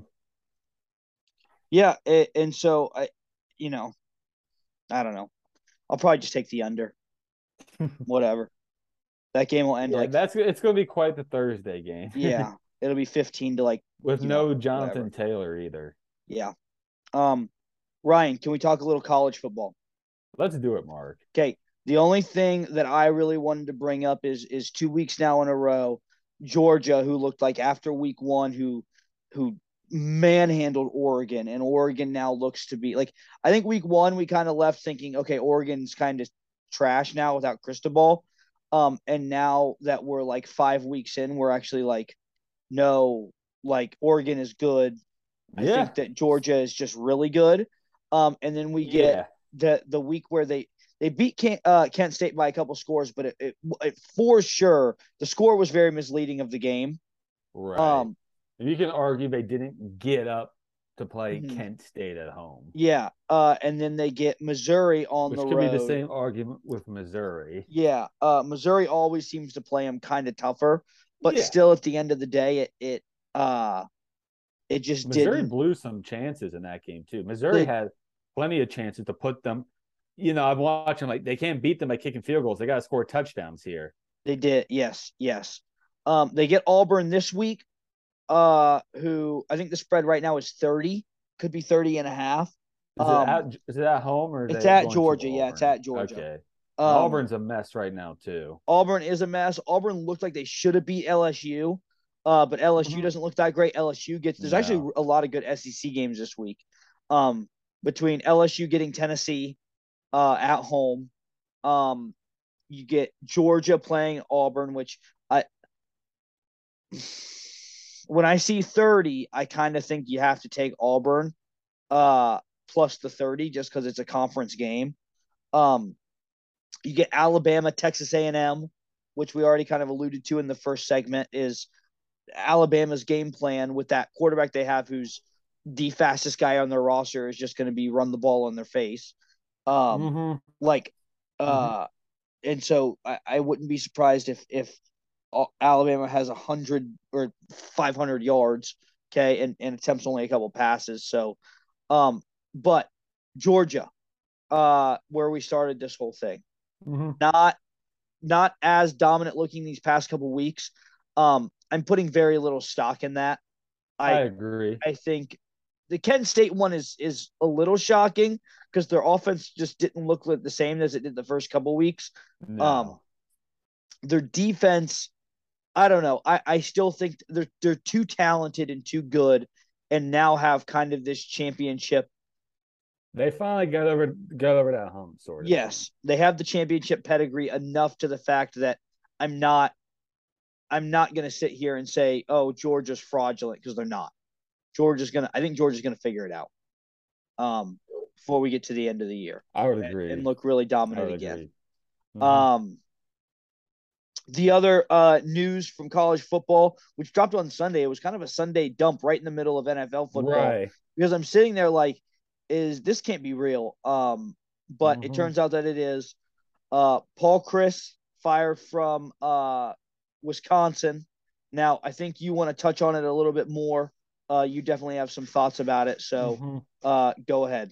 yeah. a- and so I, you know, I don't know. I'll probably just take the under. Whatever. That game will end yeah, like that's it's going to be quite the Thursday game. yeah. It'll be fifteen to like with no know, Jonathan whatever. Taylor either. yeah. Um, Ryan, can we talk a little college football? Let's do it, Mark. Okay. The only thing that I really wanted to bring up is is two weeks now in a row, Georgia, who looked like after week one, who who manhandled Oregon, and Oregon now looks to be like I think week one we kind of left thinking, okay, Oregon's kind of trash now without Cristobal. Um, and now that we're like five weeks in, we're actually like, no, like Oregon is good. I Yeah. think that Georgia is just really good. Um, and then we get yeah. the the week where they they beat Kent, uh, Kent State by a couple scores, but it, it, it for sure the score was very misleading of the game. Right. Um, And you can argue they didn't get up to play Mhm. Kent State at home, yeah, uh, and then they get Missouri on which the could road. be the same argument with Missouri. Yeah, uh, Missouri always seems to play them kind of tougher, but Yeah. still at the end of the day, it it uh it just Missouri didn't. blew some chances in that game too. Missouri had plenty of chances to put them. You know, I'm watching like they can't beat them by kicking field goals. They got to score touchdowns here. They did, yes, yes. Um, they get Auburn this week, uh, who I think the spread right now is 30, could be 30 and a half. Is, Um, it, at, is it at home or it's at Georgia, yeah, it's at Georgia. Okay. Um, Auburn's a mess right now too. Auburn is a mess. Auburn looked like they should have beat LSU, uh, but LSU Mhm. doesn't look that great. LSU gets there's No. actually a lot of good SEC games this week. Um, between LSU getting Tennessee, uh, at home, um, you get Georgia playing Auburn, which I when I see 30, I kind of think you have to take Auburn uh plus the 30 just because it's a conference game. Um you get Alabama, Texas A&M, which we already kind of alluded to in the first segment is Alabama's game plan with that quarterback they have who's the fastest guy on their roster is just going to be run the ball on their face. Um Mhm. like uh and so I, I wouldn't be surprised if if Alabama has a hundred or five hundred yards, okay, and, and attempts only a couple passes. So, um, but Georgia, uh, where we started this whole thing, Mhm. not not as dominant looking these past couple weeks. Um, I'm putting very little stock in that. I I agree. I think the Kent State one is is a little shocking because their offense just didn't look like the same as it did the first couple weeks. No. Um, Their defense, I don't know. I, I still think they're they're too talented and too good, and now have kind of this championship. they finally got over got over that hump, sort of. Yes, they have the championship pedigree enough to the fact that I'm not I'm not going to sit here and say, "Oh, Georgia's fraudulent" because they're not. Georgia's going to I think Georgia's going to figure it out. Um before we get to the end of the year I would and, agree. and look really dominant again. Mhm. Um, the other uh, news from college football, which dropped on Sunday, it was kind of a Sunday dump right in the middle of NFL football right. because I'm sitting there like, is this can't be real? Um, but it Mhm. turns out that it is. Uh, Paul Chryst fired from uh, Wisconsin. Now I think you want to touch on it a little bit more. Uh, you definitely have some thoughts about it, so Mhm. uh, go ahead.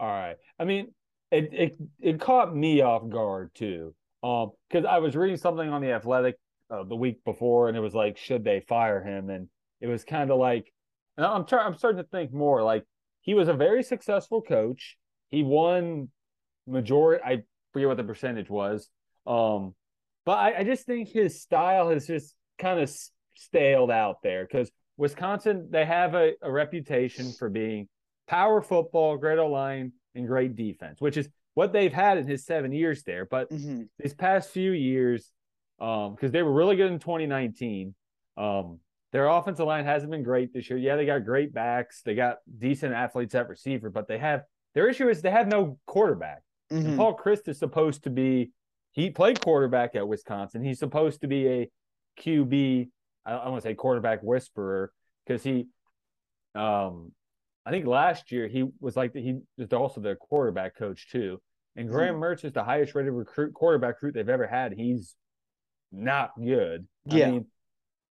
All right. I mean, it it it caught me off guard too. Um, because I was reading something on the Athletic uh, the week before, and it was like, should they fire him? And it was kind of like, I'm trying. I'm starting to think more. Like he was a very successful coach. He won majority. I forget what the percentage was. Um, but I, I just think his style has just kind of staled out there because Wisconsin they have a, a reputation for being power football, great line, and great defense, which is what they've had in his seven years there. But hmm these past few years, um, because they were really good in 2019, um, their offensive line hasn't been great this year. Yeah, they got great backs, they got decent athletes at receiver, but they have their issue is they have no quarterback. And hmm Paul Chryst is supposed to be he played quarterback at Wisconsin. He's supposed to be a QB. I, I want to say quarterback whisperer because he, um, I think last year he was like the, he was also their quarterback coach too. And Graham Mertz is the highest rated recruit quarterback recruit they've ever had. He's not good. Yeah. I mean,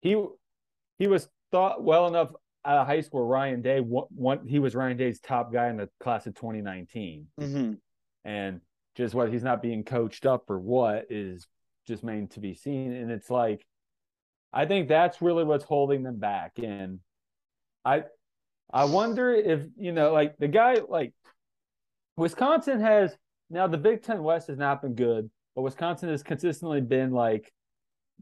he he was thought well enough out of high school. Ryan Day, one, one he was Ryan Day's top guy in the class of 2019 hmm and just what he's not being coached up or what is just made to be seen and it's like i think that's really what's holding them back and i i wonder if you know like the guy like wisconsin has now the big ten west has not been good but wisconsin has consistently been like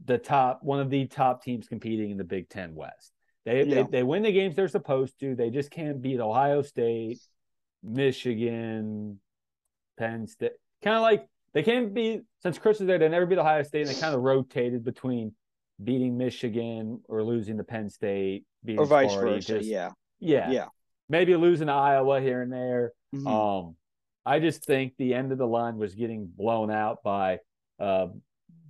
the top one of the top teams competing in the big ten west they, Yeah. they they win the games they're supposed to they just can't beat ohio state michigan Penn State. Kind of like they can't be since Chryst was there. They never beat Ohio State, and they kind of rotated between beating Michigan or losing to Penn State, beating Or vice Sparty, versa. just- yeah. yeah, Yeah. Maybe losing to Iowa here and there. Mhm. Um, I just think the end of the line was getting blown out by uh,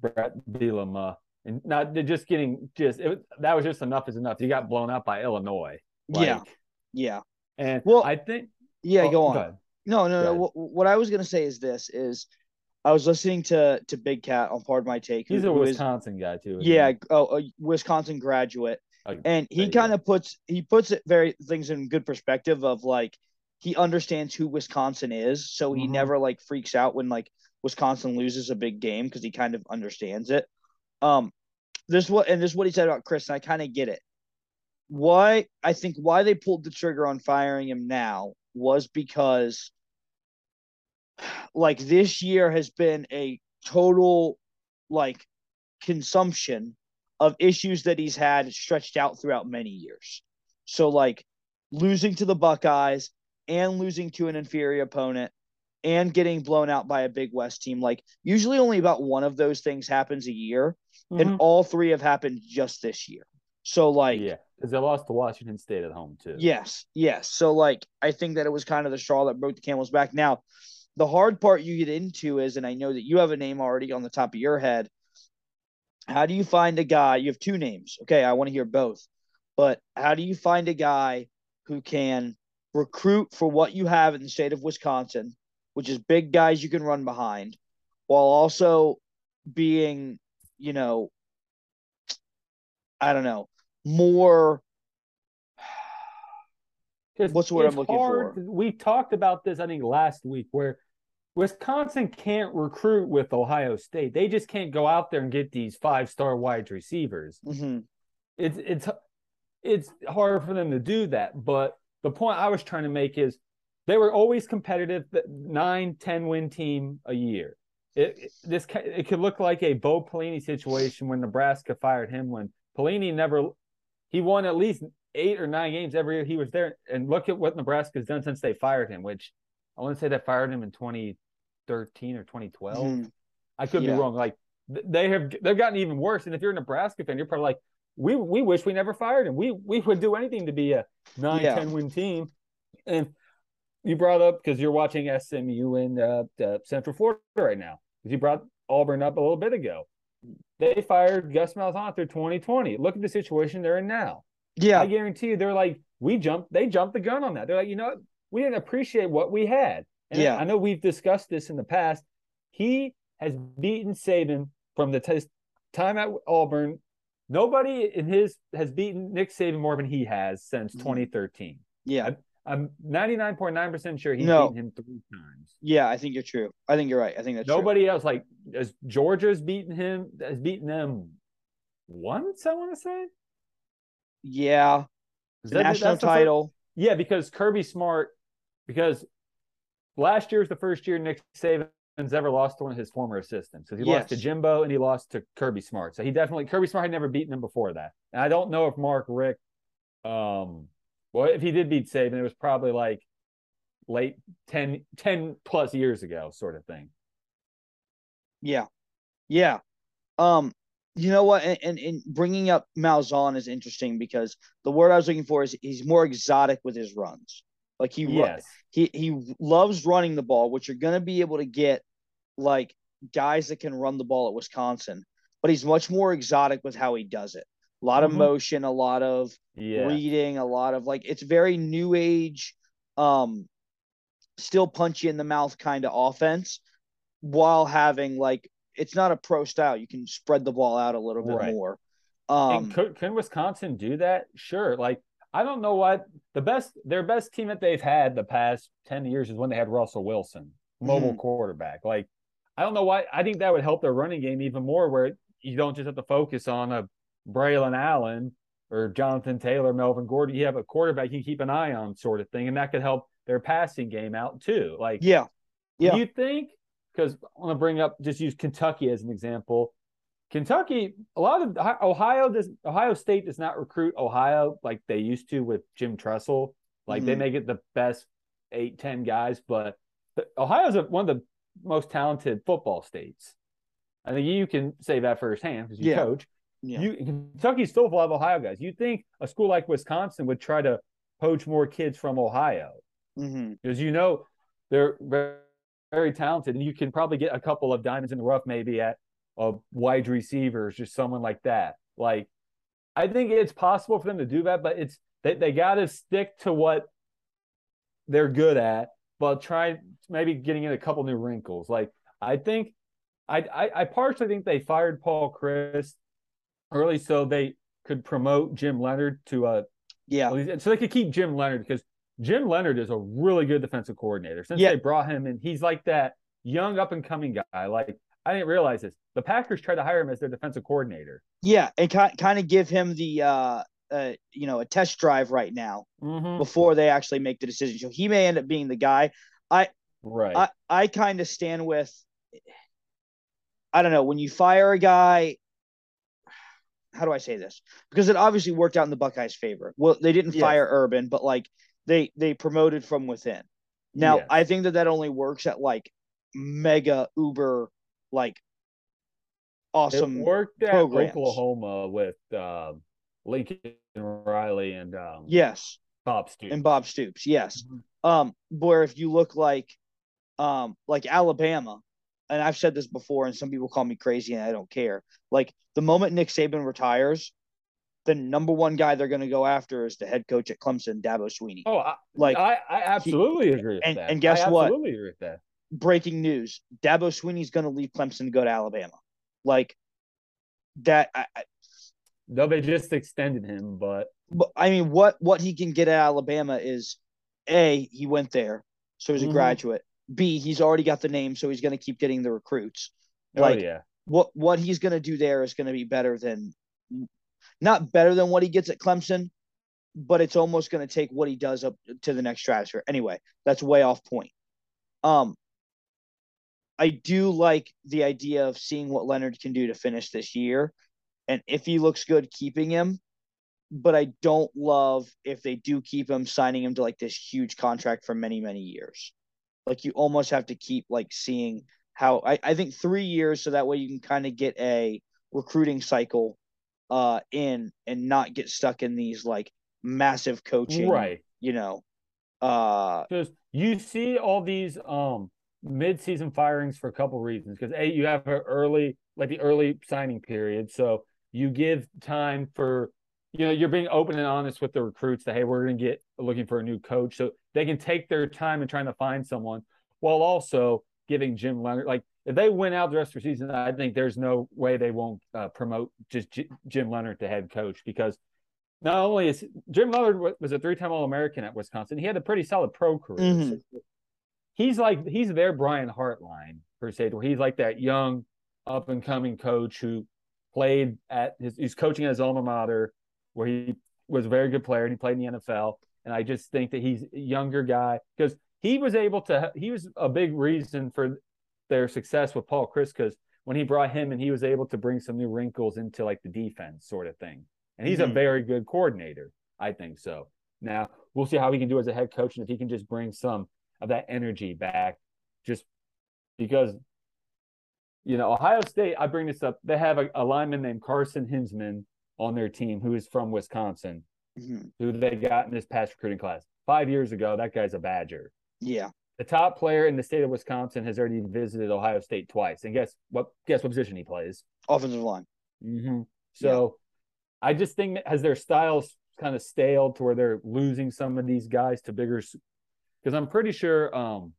Brett Bielema, and not just getting just it, that was just enough is enough. You got blown out by Illinois. yeah. Like, Yeah. and Well, I think Yeah. oh, go on. ahead. No, no, Go no. What, what I was gonna say is this: is I was listening to to Big Cat on Pardon My Take. who- He's a who is- Wisconsin guy too. yeah, he? oh, a Wisconsin graduate, Oh, and he go. kind of puts he puts it very things in good perspective of like he understands who Wisconsin is, so he Mhm. never like freaks out when like Wisconsin loses a big game because he kind of understands it. Um, this what and this is what he said about Chryst, and I kind of get it. Why I think why they pulled the trigger on firing him now was because like this year has been a total like consumption of issues that he's had stretched out throughout many years. So like losing to the Buckeyes and losing to an inferior opponent and getting blown out by a Big West team like usually only about one of those things happens a year Mhm. and all three have happened just this year. So like yeah, because they lost to Washington State at home too. Yes, yes. So like I think that it was kind of the straw that broke the camel's back. Now, the hard part you get into is, and I know that you have a name already on the top of your head. How do you find a guy? You have two names. Okay, I want to hear both. But how do you find a guy who can recruit for what you have in the state of Wisconsin, which is big guys you can run behind, while also being, you know, I don't know, more. What's what I'm looking hard- for? We talked about this, I think, last week, where Wisconsin can't recruit with Ohio State. They just can't go out there and get these five star wide receivers. Mhm. It's it's it's hard for them to do that. But the point I was trying to make is they were always competitive, nine, 10 win team a year. It, it- this it could look like a Bo Pelini situation when Nebraska fired him when Pelini never he won at least eight or nine games every year he was there. And look at what Nebraska's done since they fired him, which I want to say they fired him in 2013 or 2012. Mhm. I could Yeah. be wrong. Like they have they've gotten even worse. And if you're a Nebraska fan, you're probably like, we we wish we never fired him. We we would do anything to be a 9 Yeah. 10 win team. And you brought up because you're watching SMU in uh, uh, Central Florida right now. Because you brought Auburn up a little bit ago. They fired Gus Malzahn after 2020. Look at the situation they're in now. Yeah, I guarantee you, they're like, we jumped, they jumped the gun on that. They're like, you know what? We didn't appreciate what we had. And Yeah. I know we've discussed this in the past. He has beaten Saban from the t- time at Auburn. Nobody in his has beaten Nick Saban more than he has since Mhm. 2013. yeah, I'm 99.9% sure he's No. beaten him three times. yeah. I think you're true. I think you're right. I think that's true. Nobody else, like, as Georgia's beaten him, has beaten them once, I want to say. Yeah, Is the that- national title. Yeah, because Kirby Smart, because last year was the first year Nick Saban's ever lost to one of his former assistants. So he lost to Jimbo and he lost to Kirby Smart. So he definitely Kirby Smart had never beaten him before that. And I don't know if Mark Richt, um, well, if he did beat Saban, it was probably like late 10, 10 plus years ago, sort of thing. Yeah, yeah. Um, you know what? And, and, and bringing up Malzahn is interesting because the word I was looking for is he's more exotic with his runs. Like he Yes. he he loves running the ball, which you're going to be able to get like guys that can run the ball at Wisconsin. But he's much more exotic with how he does it. A lot of Mhm. motion, a lot of Yeah. reading, a lot of like it's very new age, um, still punchy in the mouth kind of offense, while having like it's not a pro style. You can spread the ball out a little bit Right. more. Um, and could, can Wisconsin do that? Sure. Like I don't know what the best their best team that they've had the past ten years is when they had Russell Wilson, mobile mm-hmm. quarterback. Like I don't know why. I think that would help their running game even more, where you don't just have to focus on a Braylon Allen or Jonathan Taylor, Melvin Gordon. You have a quarterback you can keep an eye on, sort of thing, and that could help their passing game out too. Like yeah, Yeah. do you think? Because I want to bring up just use Kentucky as an example. Kentucky, a lot of Ohio does Ohio State does not recruit Ohio like they used to with Jim Tressel. Like they Mhm. may get the best eight, ten guys, but Ohio's a, one of the most talented football states. I think you can say that firsthand because you Yeah. coach. yeah, You Kentucky's full of Ohio guys. You think a school like Wisconsin would try to poach more kids from Ohio? hmm because you know they're very, very talented, and you can probably get a couple of diamonds in the rough, maybe at a wide receivers, just someone like that. Like, I think it's possible for them to do that, but it's they, they got to stick to what they're good at, but try maybe getting in a couple new wrinkles. Like, I think I I, I partially think they fired Paul Chryst early so they could promote Jim Leonhard to a yeah, so they could keep Jim Leonhard because Jim Leonhard is a really good defensive coordinator. Since Yeah. they brought him in, he's like that young up and coming guy. Like I didn't realize this. The Packers tried to hire him as their defensive coordinator. yeah, and kind kind of give him the uh, uh, you know, a test drive right now Mm-hmm. before they actually make the decision. So he may end up being the guy. I right. I I kind of stand with. I don't know when you fire a guy. How do I say this? Because it obviously worked out in the Buckeyes' favor. Well, they didn't Yes. fire Urban, but like they they promoted from within. Now Yes. I think that that only works at like mega uber like awesome. it worked at programs. Oklahoma with um, Lincoln Riley and um, Yes, Bob Stoops. and Bob Stoops. Yes. Mhm. Um, where if you look like, um, like Alabama, and I've said this before, and some people call me crazy, and I don't care. Like the moment Nick Saban retires, the number one guy they're going to go after is the head coach at Clemson, Dabo Swinney. Oh, I, Like I, I absolutely agree with and- that. and guess I what? Absolutely agree with that. Breaking news: Dabo Swinney's going to leave Clemson to go to Alabama. Like that. I, No, they just extended him, but But I mean, what what he can get at Alabama is a he went there, so he's a Mhm. graduate. B he's already got the name, so he's going to keep getting the recruits. Like oh yeah, what what he's going to do there is going to be better than not better than what he gets at Clemson, but it's almost going to take what he does up to the next stratosphere. Anyway, that's way off point. Um, I do like the idea of seeing what Leonhard can do to finish this year, and if he looks good, keeping him. But I don't love if they do keep him, signing him to like this huge contract for many many years. Like you almost have to keep like seeing how I, I think three years so that way you can kind of get a recruiting cycle uh in and not get stuck in these like massive coaching right. you know uh Because you see all these um mid-season firings for a couple reasons. Because a, you have early, like the early signing period, so you give time for, you know, you're being open and honest with the recruits that hey, we're going to get looking for a new coach, so they can take their time in trying to find someone, while also giving Jim Leonhard like if they win out the rest of the season, I think there's no way they won't uh, promote just Jim Leonhard to head coach because not only is Jim Leonhard was a three-time All-American at Wisconsin, he had a pretty solid pro career. Mhm. So he's like he's their Brian Hartline per se, where he's like that young up and coming coach who played at his he's coaching at his alma mater, where he was a very good player and he played in the NFL. And I just think that he's a younger guy because he was able to he was a big reason for their success with Paul Chryst because when he brought him and he was able to bring some new wrinkles into like the defense sort of thing. And he's Mhm. a very good coordinator. I think so. Now we'll see how he can do as a head coach and if he can just bring some of that energy back, just because you know Ohio State. I bring this up. They have a, a lineman named Carson Hinzman on their team who is from Wisconsin, mhm. who they got in this past recruiting class five years ago. That guy's a Badger. yeah The top player in the state of Wisconsin has already visited Ohio State twice, and guess what? Guess what position he plays? offensive line Mm-hmm. So I just think has their styles kind of staled to where they're losing some of these guys to bigger. Because I'm pretty sure um,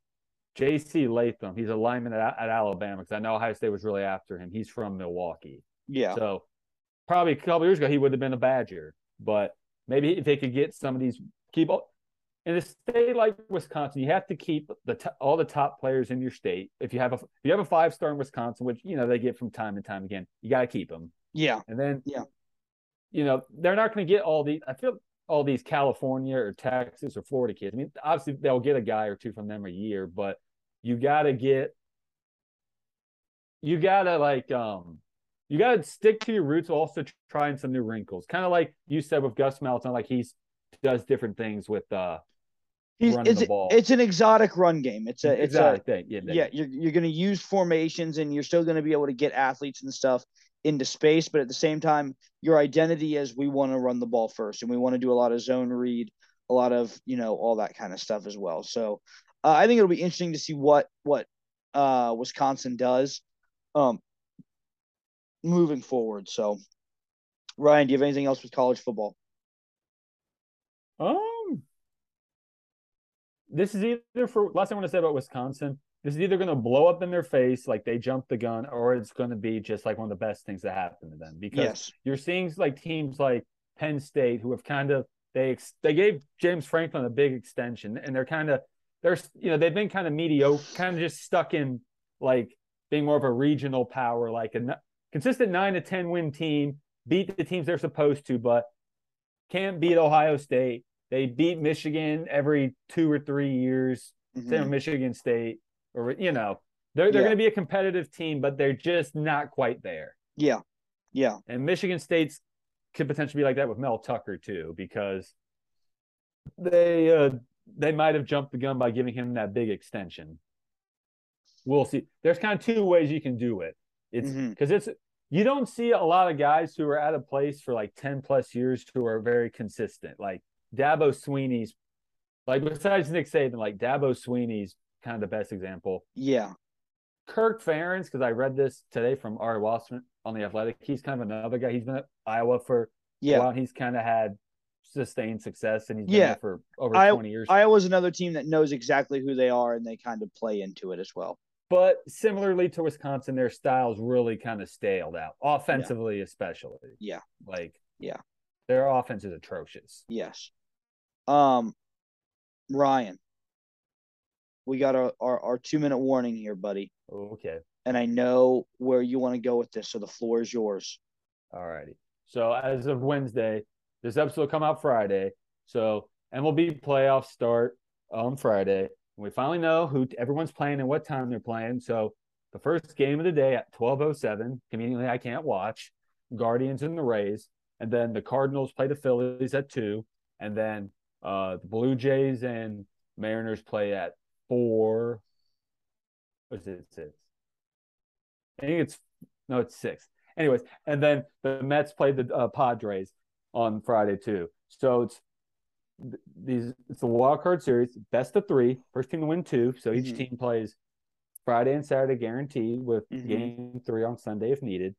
J.C. Latham, he's a lineman at, at Alabama. Because I know Ohio State was really after him. He's from Milwaukee, yeah so probably a couple years ago he would have been a Badger. But maybe if they could get some of these keep in a state like Wisconsin, you have to keep the t- all the top players in your state. If you have a if you have a five star in Wisconsin, which you know they get from time to time again, you got to keep them. yeah And then, Yeah. you know, they're not going to get all these. I feel all these California or Texas or Florida kids. I mean, obviously they'll get a guy or two from them a year, but you got to get, you got to like, um, you got to stick to your roots. Also trying some new wrinkles, kind of like you said with Gus Melton. Like he's does different things with uh He's, it's, ball. it's an exotic run game it's a it's a thing. Yeah, yeah, you're you're going to use formations and you're still going to be able to get athletes and stuff into space, but at the same time, your identity is we want to run the ball first and we want to do a lot of zone read, a lot of you know all that kind of stuff as well. So uh, I think it'll be interesting to see what what uh, Wisconsin does um, moving forward. So Ryan, do you have anything else with college football? Um, this is either for last thing I want to say about Wisconsin. This is either going to blow up in their face like they jumped the gun, or it's going to be just like one of the best things that happened to them. Because Yes. you're seeing like teams like Penn State who have kind of they ex- they gave James Franklin a big extension, and they're kind of they're you know they've been kind of mediocre, kind of just stuck in like being more of a regional power, like a consistent nine to ten win team, beat the teams they're supposed to, but can't beat Ohio State. They beat Michigan every two or three years. Same Mhm. with Michigan State, or you know, they're they're Yeah. going to be a competitive team, but they're just not quite there. Yeah. Yeah. And Michigan State's could potentially be like that with Mel Tucker too, because they uh, they might have jumped the gun by giving him that big extension. We'll see. There's kind of two ways you can do it. It's because it's you don't see a lot of guys who are at a place for like 10 plus years who are very consistent. Like Dabo Swinney's like besides Nick Saban, like Dabo Swinney's kind of the best example. Yeah. Kirk Ferentz, because I read this today from Ari Wasserman on the Athletic. He's kind of another guy. He's been at Iowa for a Yeah. while. He's kind of had sustained success, and he's been Yeah. there for over I- twenty years. Iowa's another team that knows exactly who they are and they kind of play into it as well. But similarly to Wisconsin, their styles really kind of staled out, offensively, especially. Yeah. Like, Yeah. their offense is atrocious. Yes. Um, Ryan, we got our, our, our two minute warning here, buddy. Okay. And I know where you want to go with this, so the floor is yours. All righty. So as of Wednesday, this episode will come out Friday. So MLB playoffs start on Friday. We finally know who everyone's playing and what time they're playing. So the first game of the day at 12:07, conveniently I can't watch, Guardians and the Rays, and then the Cardinals play the Phillies at 2, and then uh the Blue Jays and Mariners play at 4 what is it? 6. I think it's no, it's 6 anyways, and then the Mets played the uh, Padres on Friday too. So it's these it's the wild card series, best of three, first team to win two. So each Mhm. team plays Friday and Saturday guaranteed with Mhm. game three on Sunday if needed.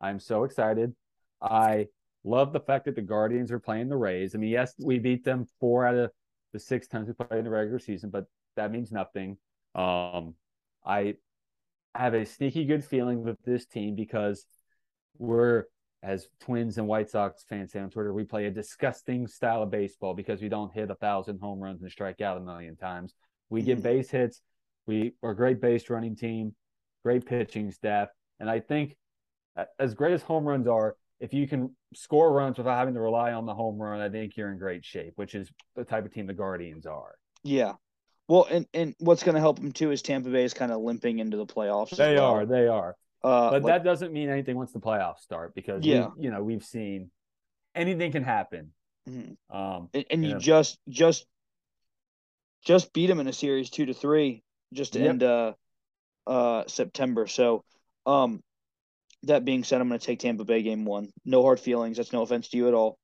I'm so excited. I love the fact that the Guardians are playing the Rays. I mean, yes, we beat them four out of the six times we played in the regular season, but that means nothing. Um, I have a sneaky good feeling with this team because we're as Twins and White Sox fans say on Twitter, we play a disgusting style of baseball because we don't hit a thousand home runs and strike out a million times. We get Mhm. base hits. We are a great base running team, great pitching staff, and I think as great as home runs are, if you can score runs without having to rely on the home run, I think you're in great shape, which is the type of team the Guardians are. Yeah. Well, and, and what's going to help them too is Tampa Bay is kind of limping into the playoffs. They well. are, they are. Uh, but like- that doesn't mean anything once the playoffs start because we- Yeah. you know we've seen anything can happen. Mhm. Um, and, and you Yeah. just just just beat them in a series two to three just to Yep. end uh uh September. So um that being said, I'm gonna take Tampa Bay game one. No hard feelings. That's no offense to you at all.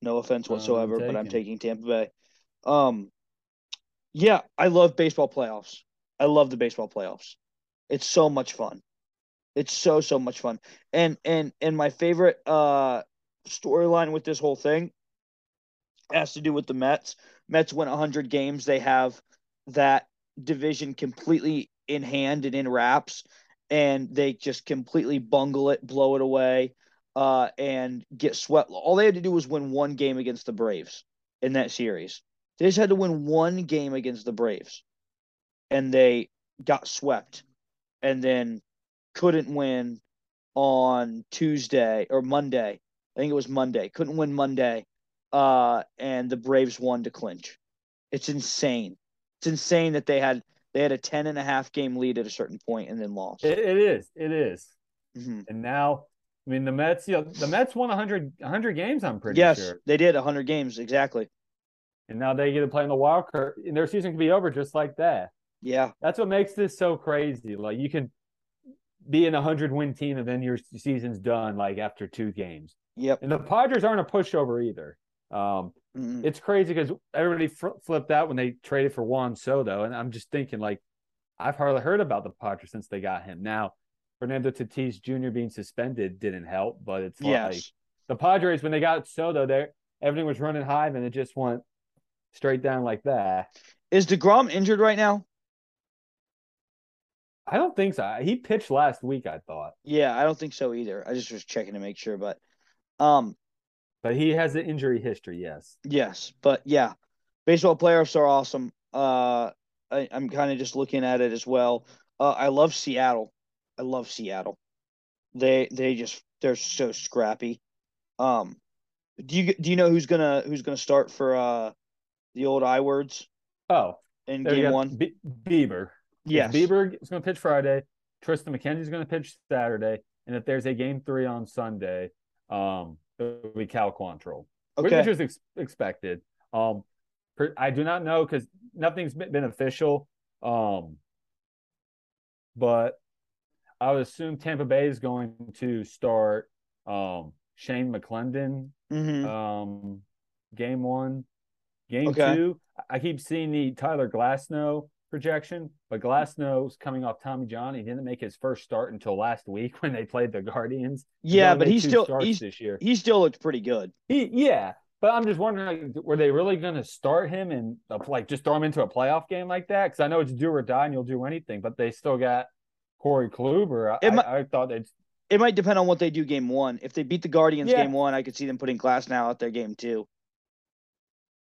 No offense whatsoever, but I'm taking Tampa Bay. Um yeah, I love baseball playoffs. I love the baseball playoffs. It's so much fun. It's so so much fun. And and and my favorite uh storyline with this whole thing has to do with the Mets. Mets win 100 games. They have that division completely in hand and in wraps, and they just completely bungle it, blow it away, uh, and get swept. All they had to do was win one game against the Braves in that series. They just had to win one game against the Braves, and they got swept, and then couldn't win on Tuesday or Monday. I think it was Monday. Couldn't win Monday uh, and the Braves won to clinch. It's insane. It's insane that they had they had a 10 and a half game lead at a certain point and then lost. it, it is, it is. Mhm. And now, I mean, the Mets, you know, the Mets won 100, 100 games. I'm pretty Yes, sure, they did 100 games exactly. And now they get to play in the wild card, and their season can be over just like that. Yeah, That's what makes this so crazy. Like you can be in a hundred win team, and then your season's done like after two games. yep. And the Padres aren't a pushover either. Um, Mhm. it's crazy because everybody flipped out when they traded for Juan Soto, and I'm just thinking like, I've hardly heard about the Padres since they got him. Now, Fernando Tatis Jr. being suspended didn't help, but it's like the Padres when they got Soto, there everything was running high, and it just went straight down like that. Is DeGrom injured right now? I don't think so. He pitched last week, I thought, Yeah, I don't think so either. I just was checking to make sure, but um, but he has an injury history. Yes. yes, but yeah, baseball playoffs are awesome. Uh, I, I'm kind of just looking at it as well. Uh, I love Seattle. I love Seattle. They they just they're so scrappy. Um, do you do you know who's gonna who's gonna start for uh the old I words Oh, in game one? Be- Bieber. Yes. Bieber is going to pitch Friday. Triston McKenzie's going to pitch Saturday, and if there's a game three on Sunday, um, it'll be Cal Quantrill, which Okay. was ex- expected. Um, per- I do not know because nothing's been official. Um, but I would assume Tampa Bay is going to start um Shane McClanahan hmm um game one game Okay. two i keep seeing the tyler glasnow projection but glasnow's coming off tommy john he didn't make his first start until last week when they played the guardians Yeah, only but he still starts he's this year he still looked pretty good. he, yeah But I'm just wondering, like, were they really going to start him and like just throw him into a playoff game like that? Because I know it's do or die, and you'll do anything. But they still got Corey Kluber. I, might- I, thought they'd. It might depend on what they do game one. If they beat the Guardians Yeah. game one, I could see them putting Glasnow out there game two.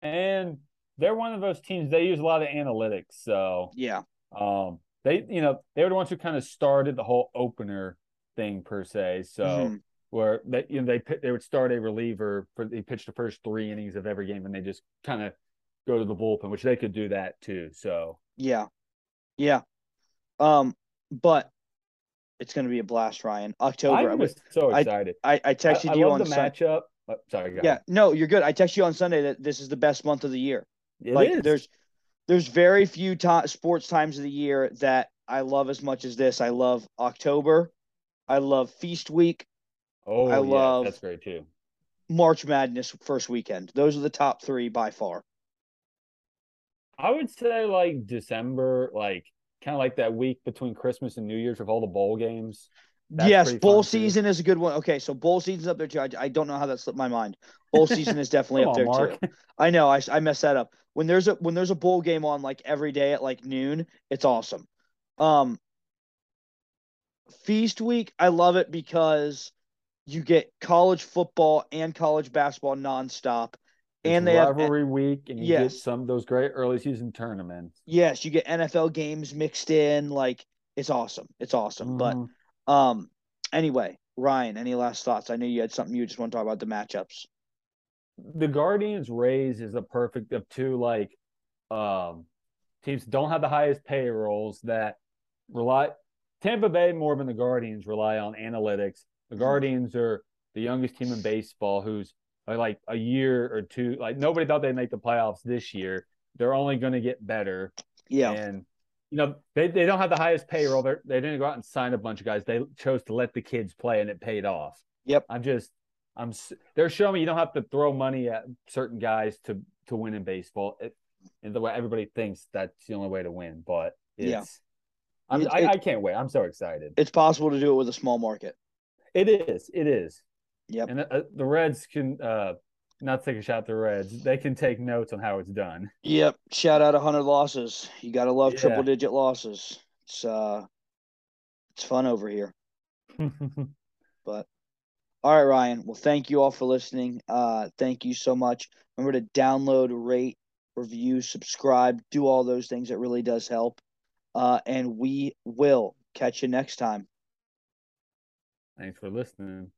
And they're one of those teams. They use a lot of analytics, so Yeah. um, they you know they were the ones who kind of started the whole opener thing per se. So. Mhm. where they you know they they would start a reliever for they pitch the first three innings of every game and they just kind of go to the bullpen, which they could do that too. So Yeah. Yeah. Um, but it's gonna be a blast, Ryan. October. I'm I, just so excited. I, I texted I, I you love on the matchup. Oh, sorry, Yeah, ahead. no, you're good. I texted you on Sunday that this is the best month of the year. It like is. there's there's very few ti sports times of the year that I love as much as this. I love October. I love Feast Week, oh, I yeah, love- that's great too. March Madness first weekend. Those are the top three by far. I would say like December, like kind of like that week between Christmas and New Year's with all the bowl games. That's yes, pretty bowl fun, too. season is a good one. Okay, so bowl season's up there too. I, I don't know how that slipped my mind. Bowl season is definitely up on, there Mark. too. I know. I, I messed that up. When there's a when there's a bowl game on like every day at like noon, it's awesome. Um, feast week, I love it because you get college football and college basketball nonstop, and It's they have rivalry week, and you get Yes. some of those great early season tournaments. yes, you get NFL games mixed in. Like it's awesome. It's awesome. But Mhm. Um, anyway, Ryan, any last thoughts? I know you had something you just want to talk about the matchups. the Guardians Rays is a perfect of two like um teams don't have the highest payrolls that rely Tampa Bay more than the Guardians rely on analytics. The Guardians are the youngest team in baseball who's uh, like a year or two like nobody thought they'd make the playoffs this year. They're only going to get better Yeah. and you know they, they don't have the highest payroll. They're, they didn't go out and sign a bunch of guys. They chose to let the kids play and it paid off. Yep. I'm just I'm they're showing me you don't have to throw money at certain guys to to win in baseball. It, and the way everybody thinks that's the only way to win, but it's Yeah. I'm, It- I, I can't wait. I'm so excited. It's possible to do it with a small market. It is. It is. Yep. And uh, the Reds can uh not take a shot at the Reds. They can take notes on how it's done. Yep. Shout out hundred losses. You gotta love Yeah. triple digit losses. It's uh it's fun over here. But all right, Ryan. Well, thank you all for listening. Uh thank you so much. Remember to download, rate, review, subscribe, do all those things. It really does help. Uh and we will catch you next time. Thanks for listening.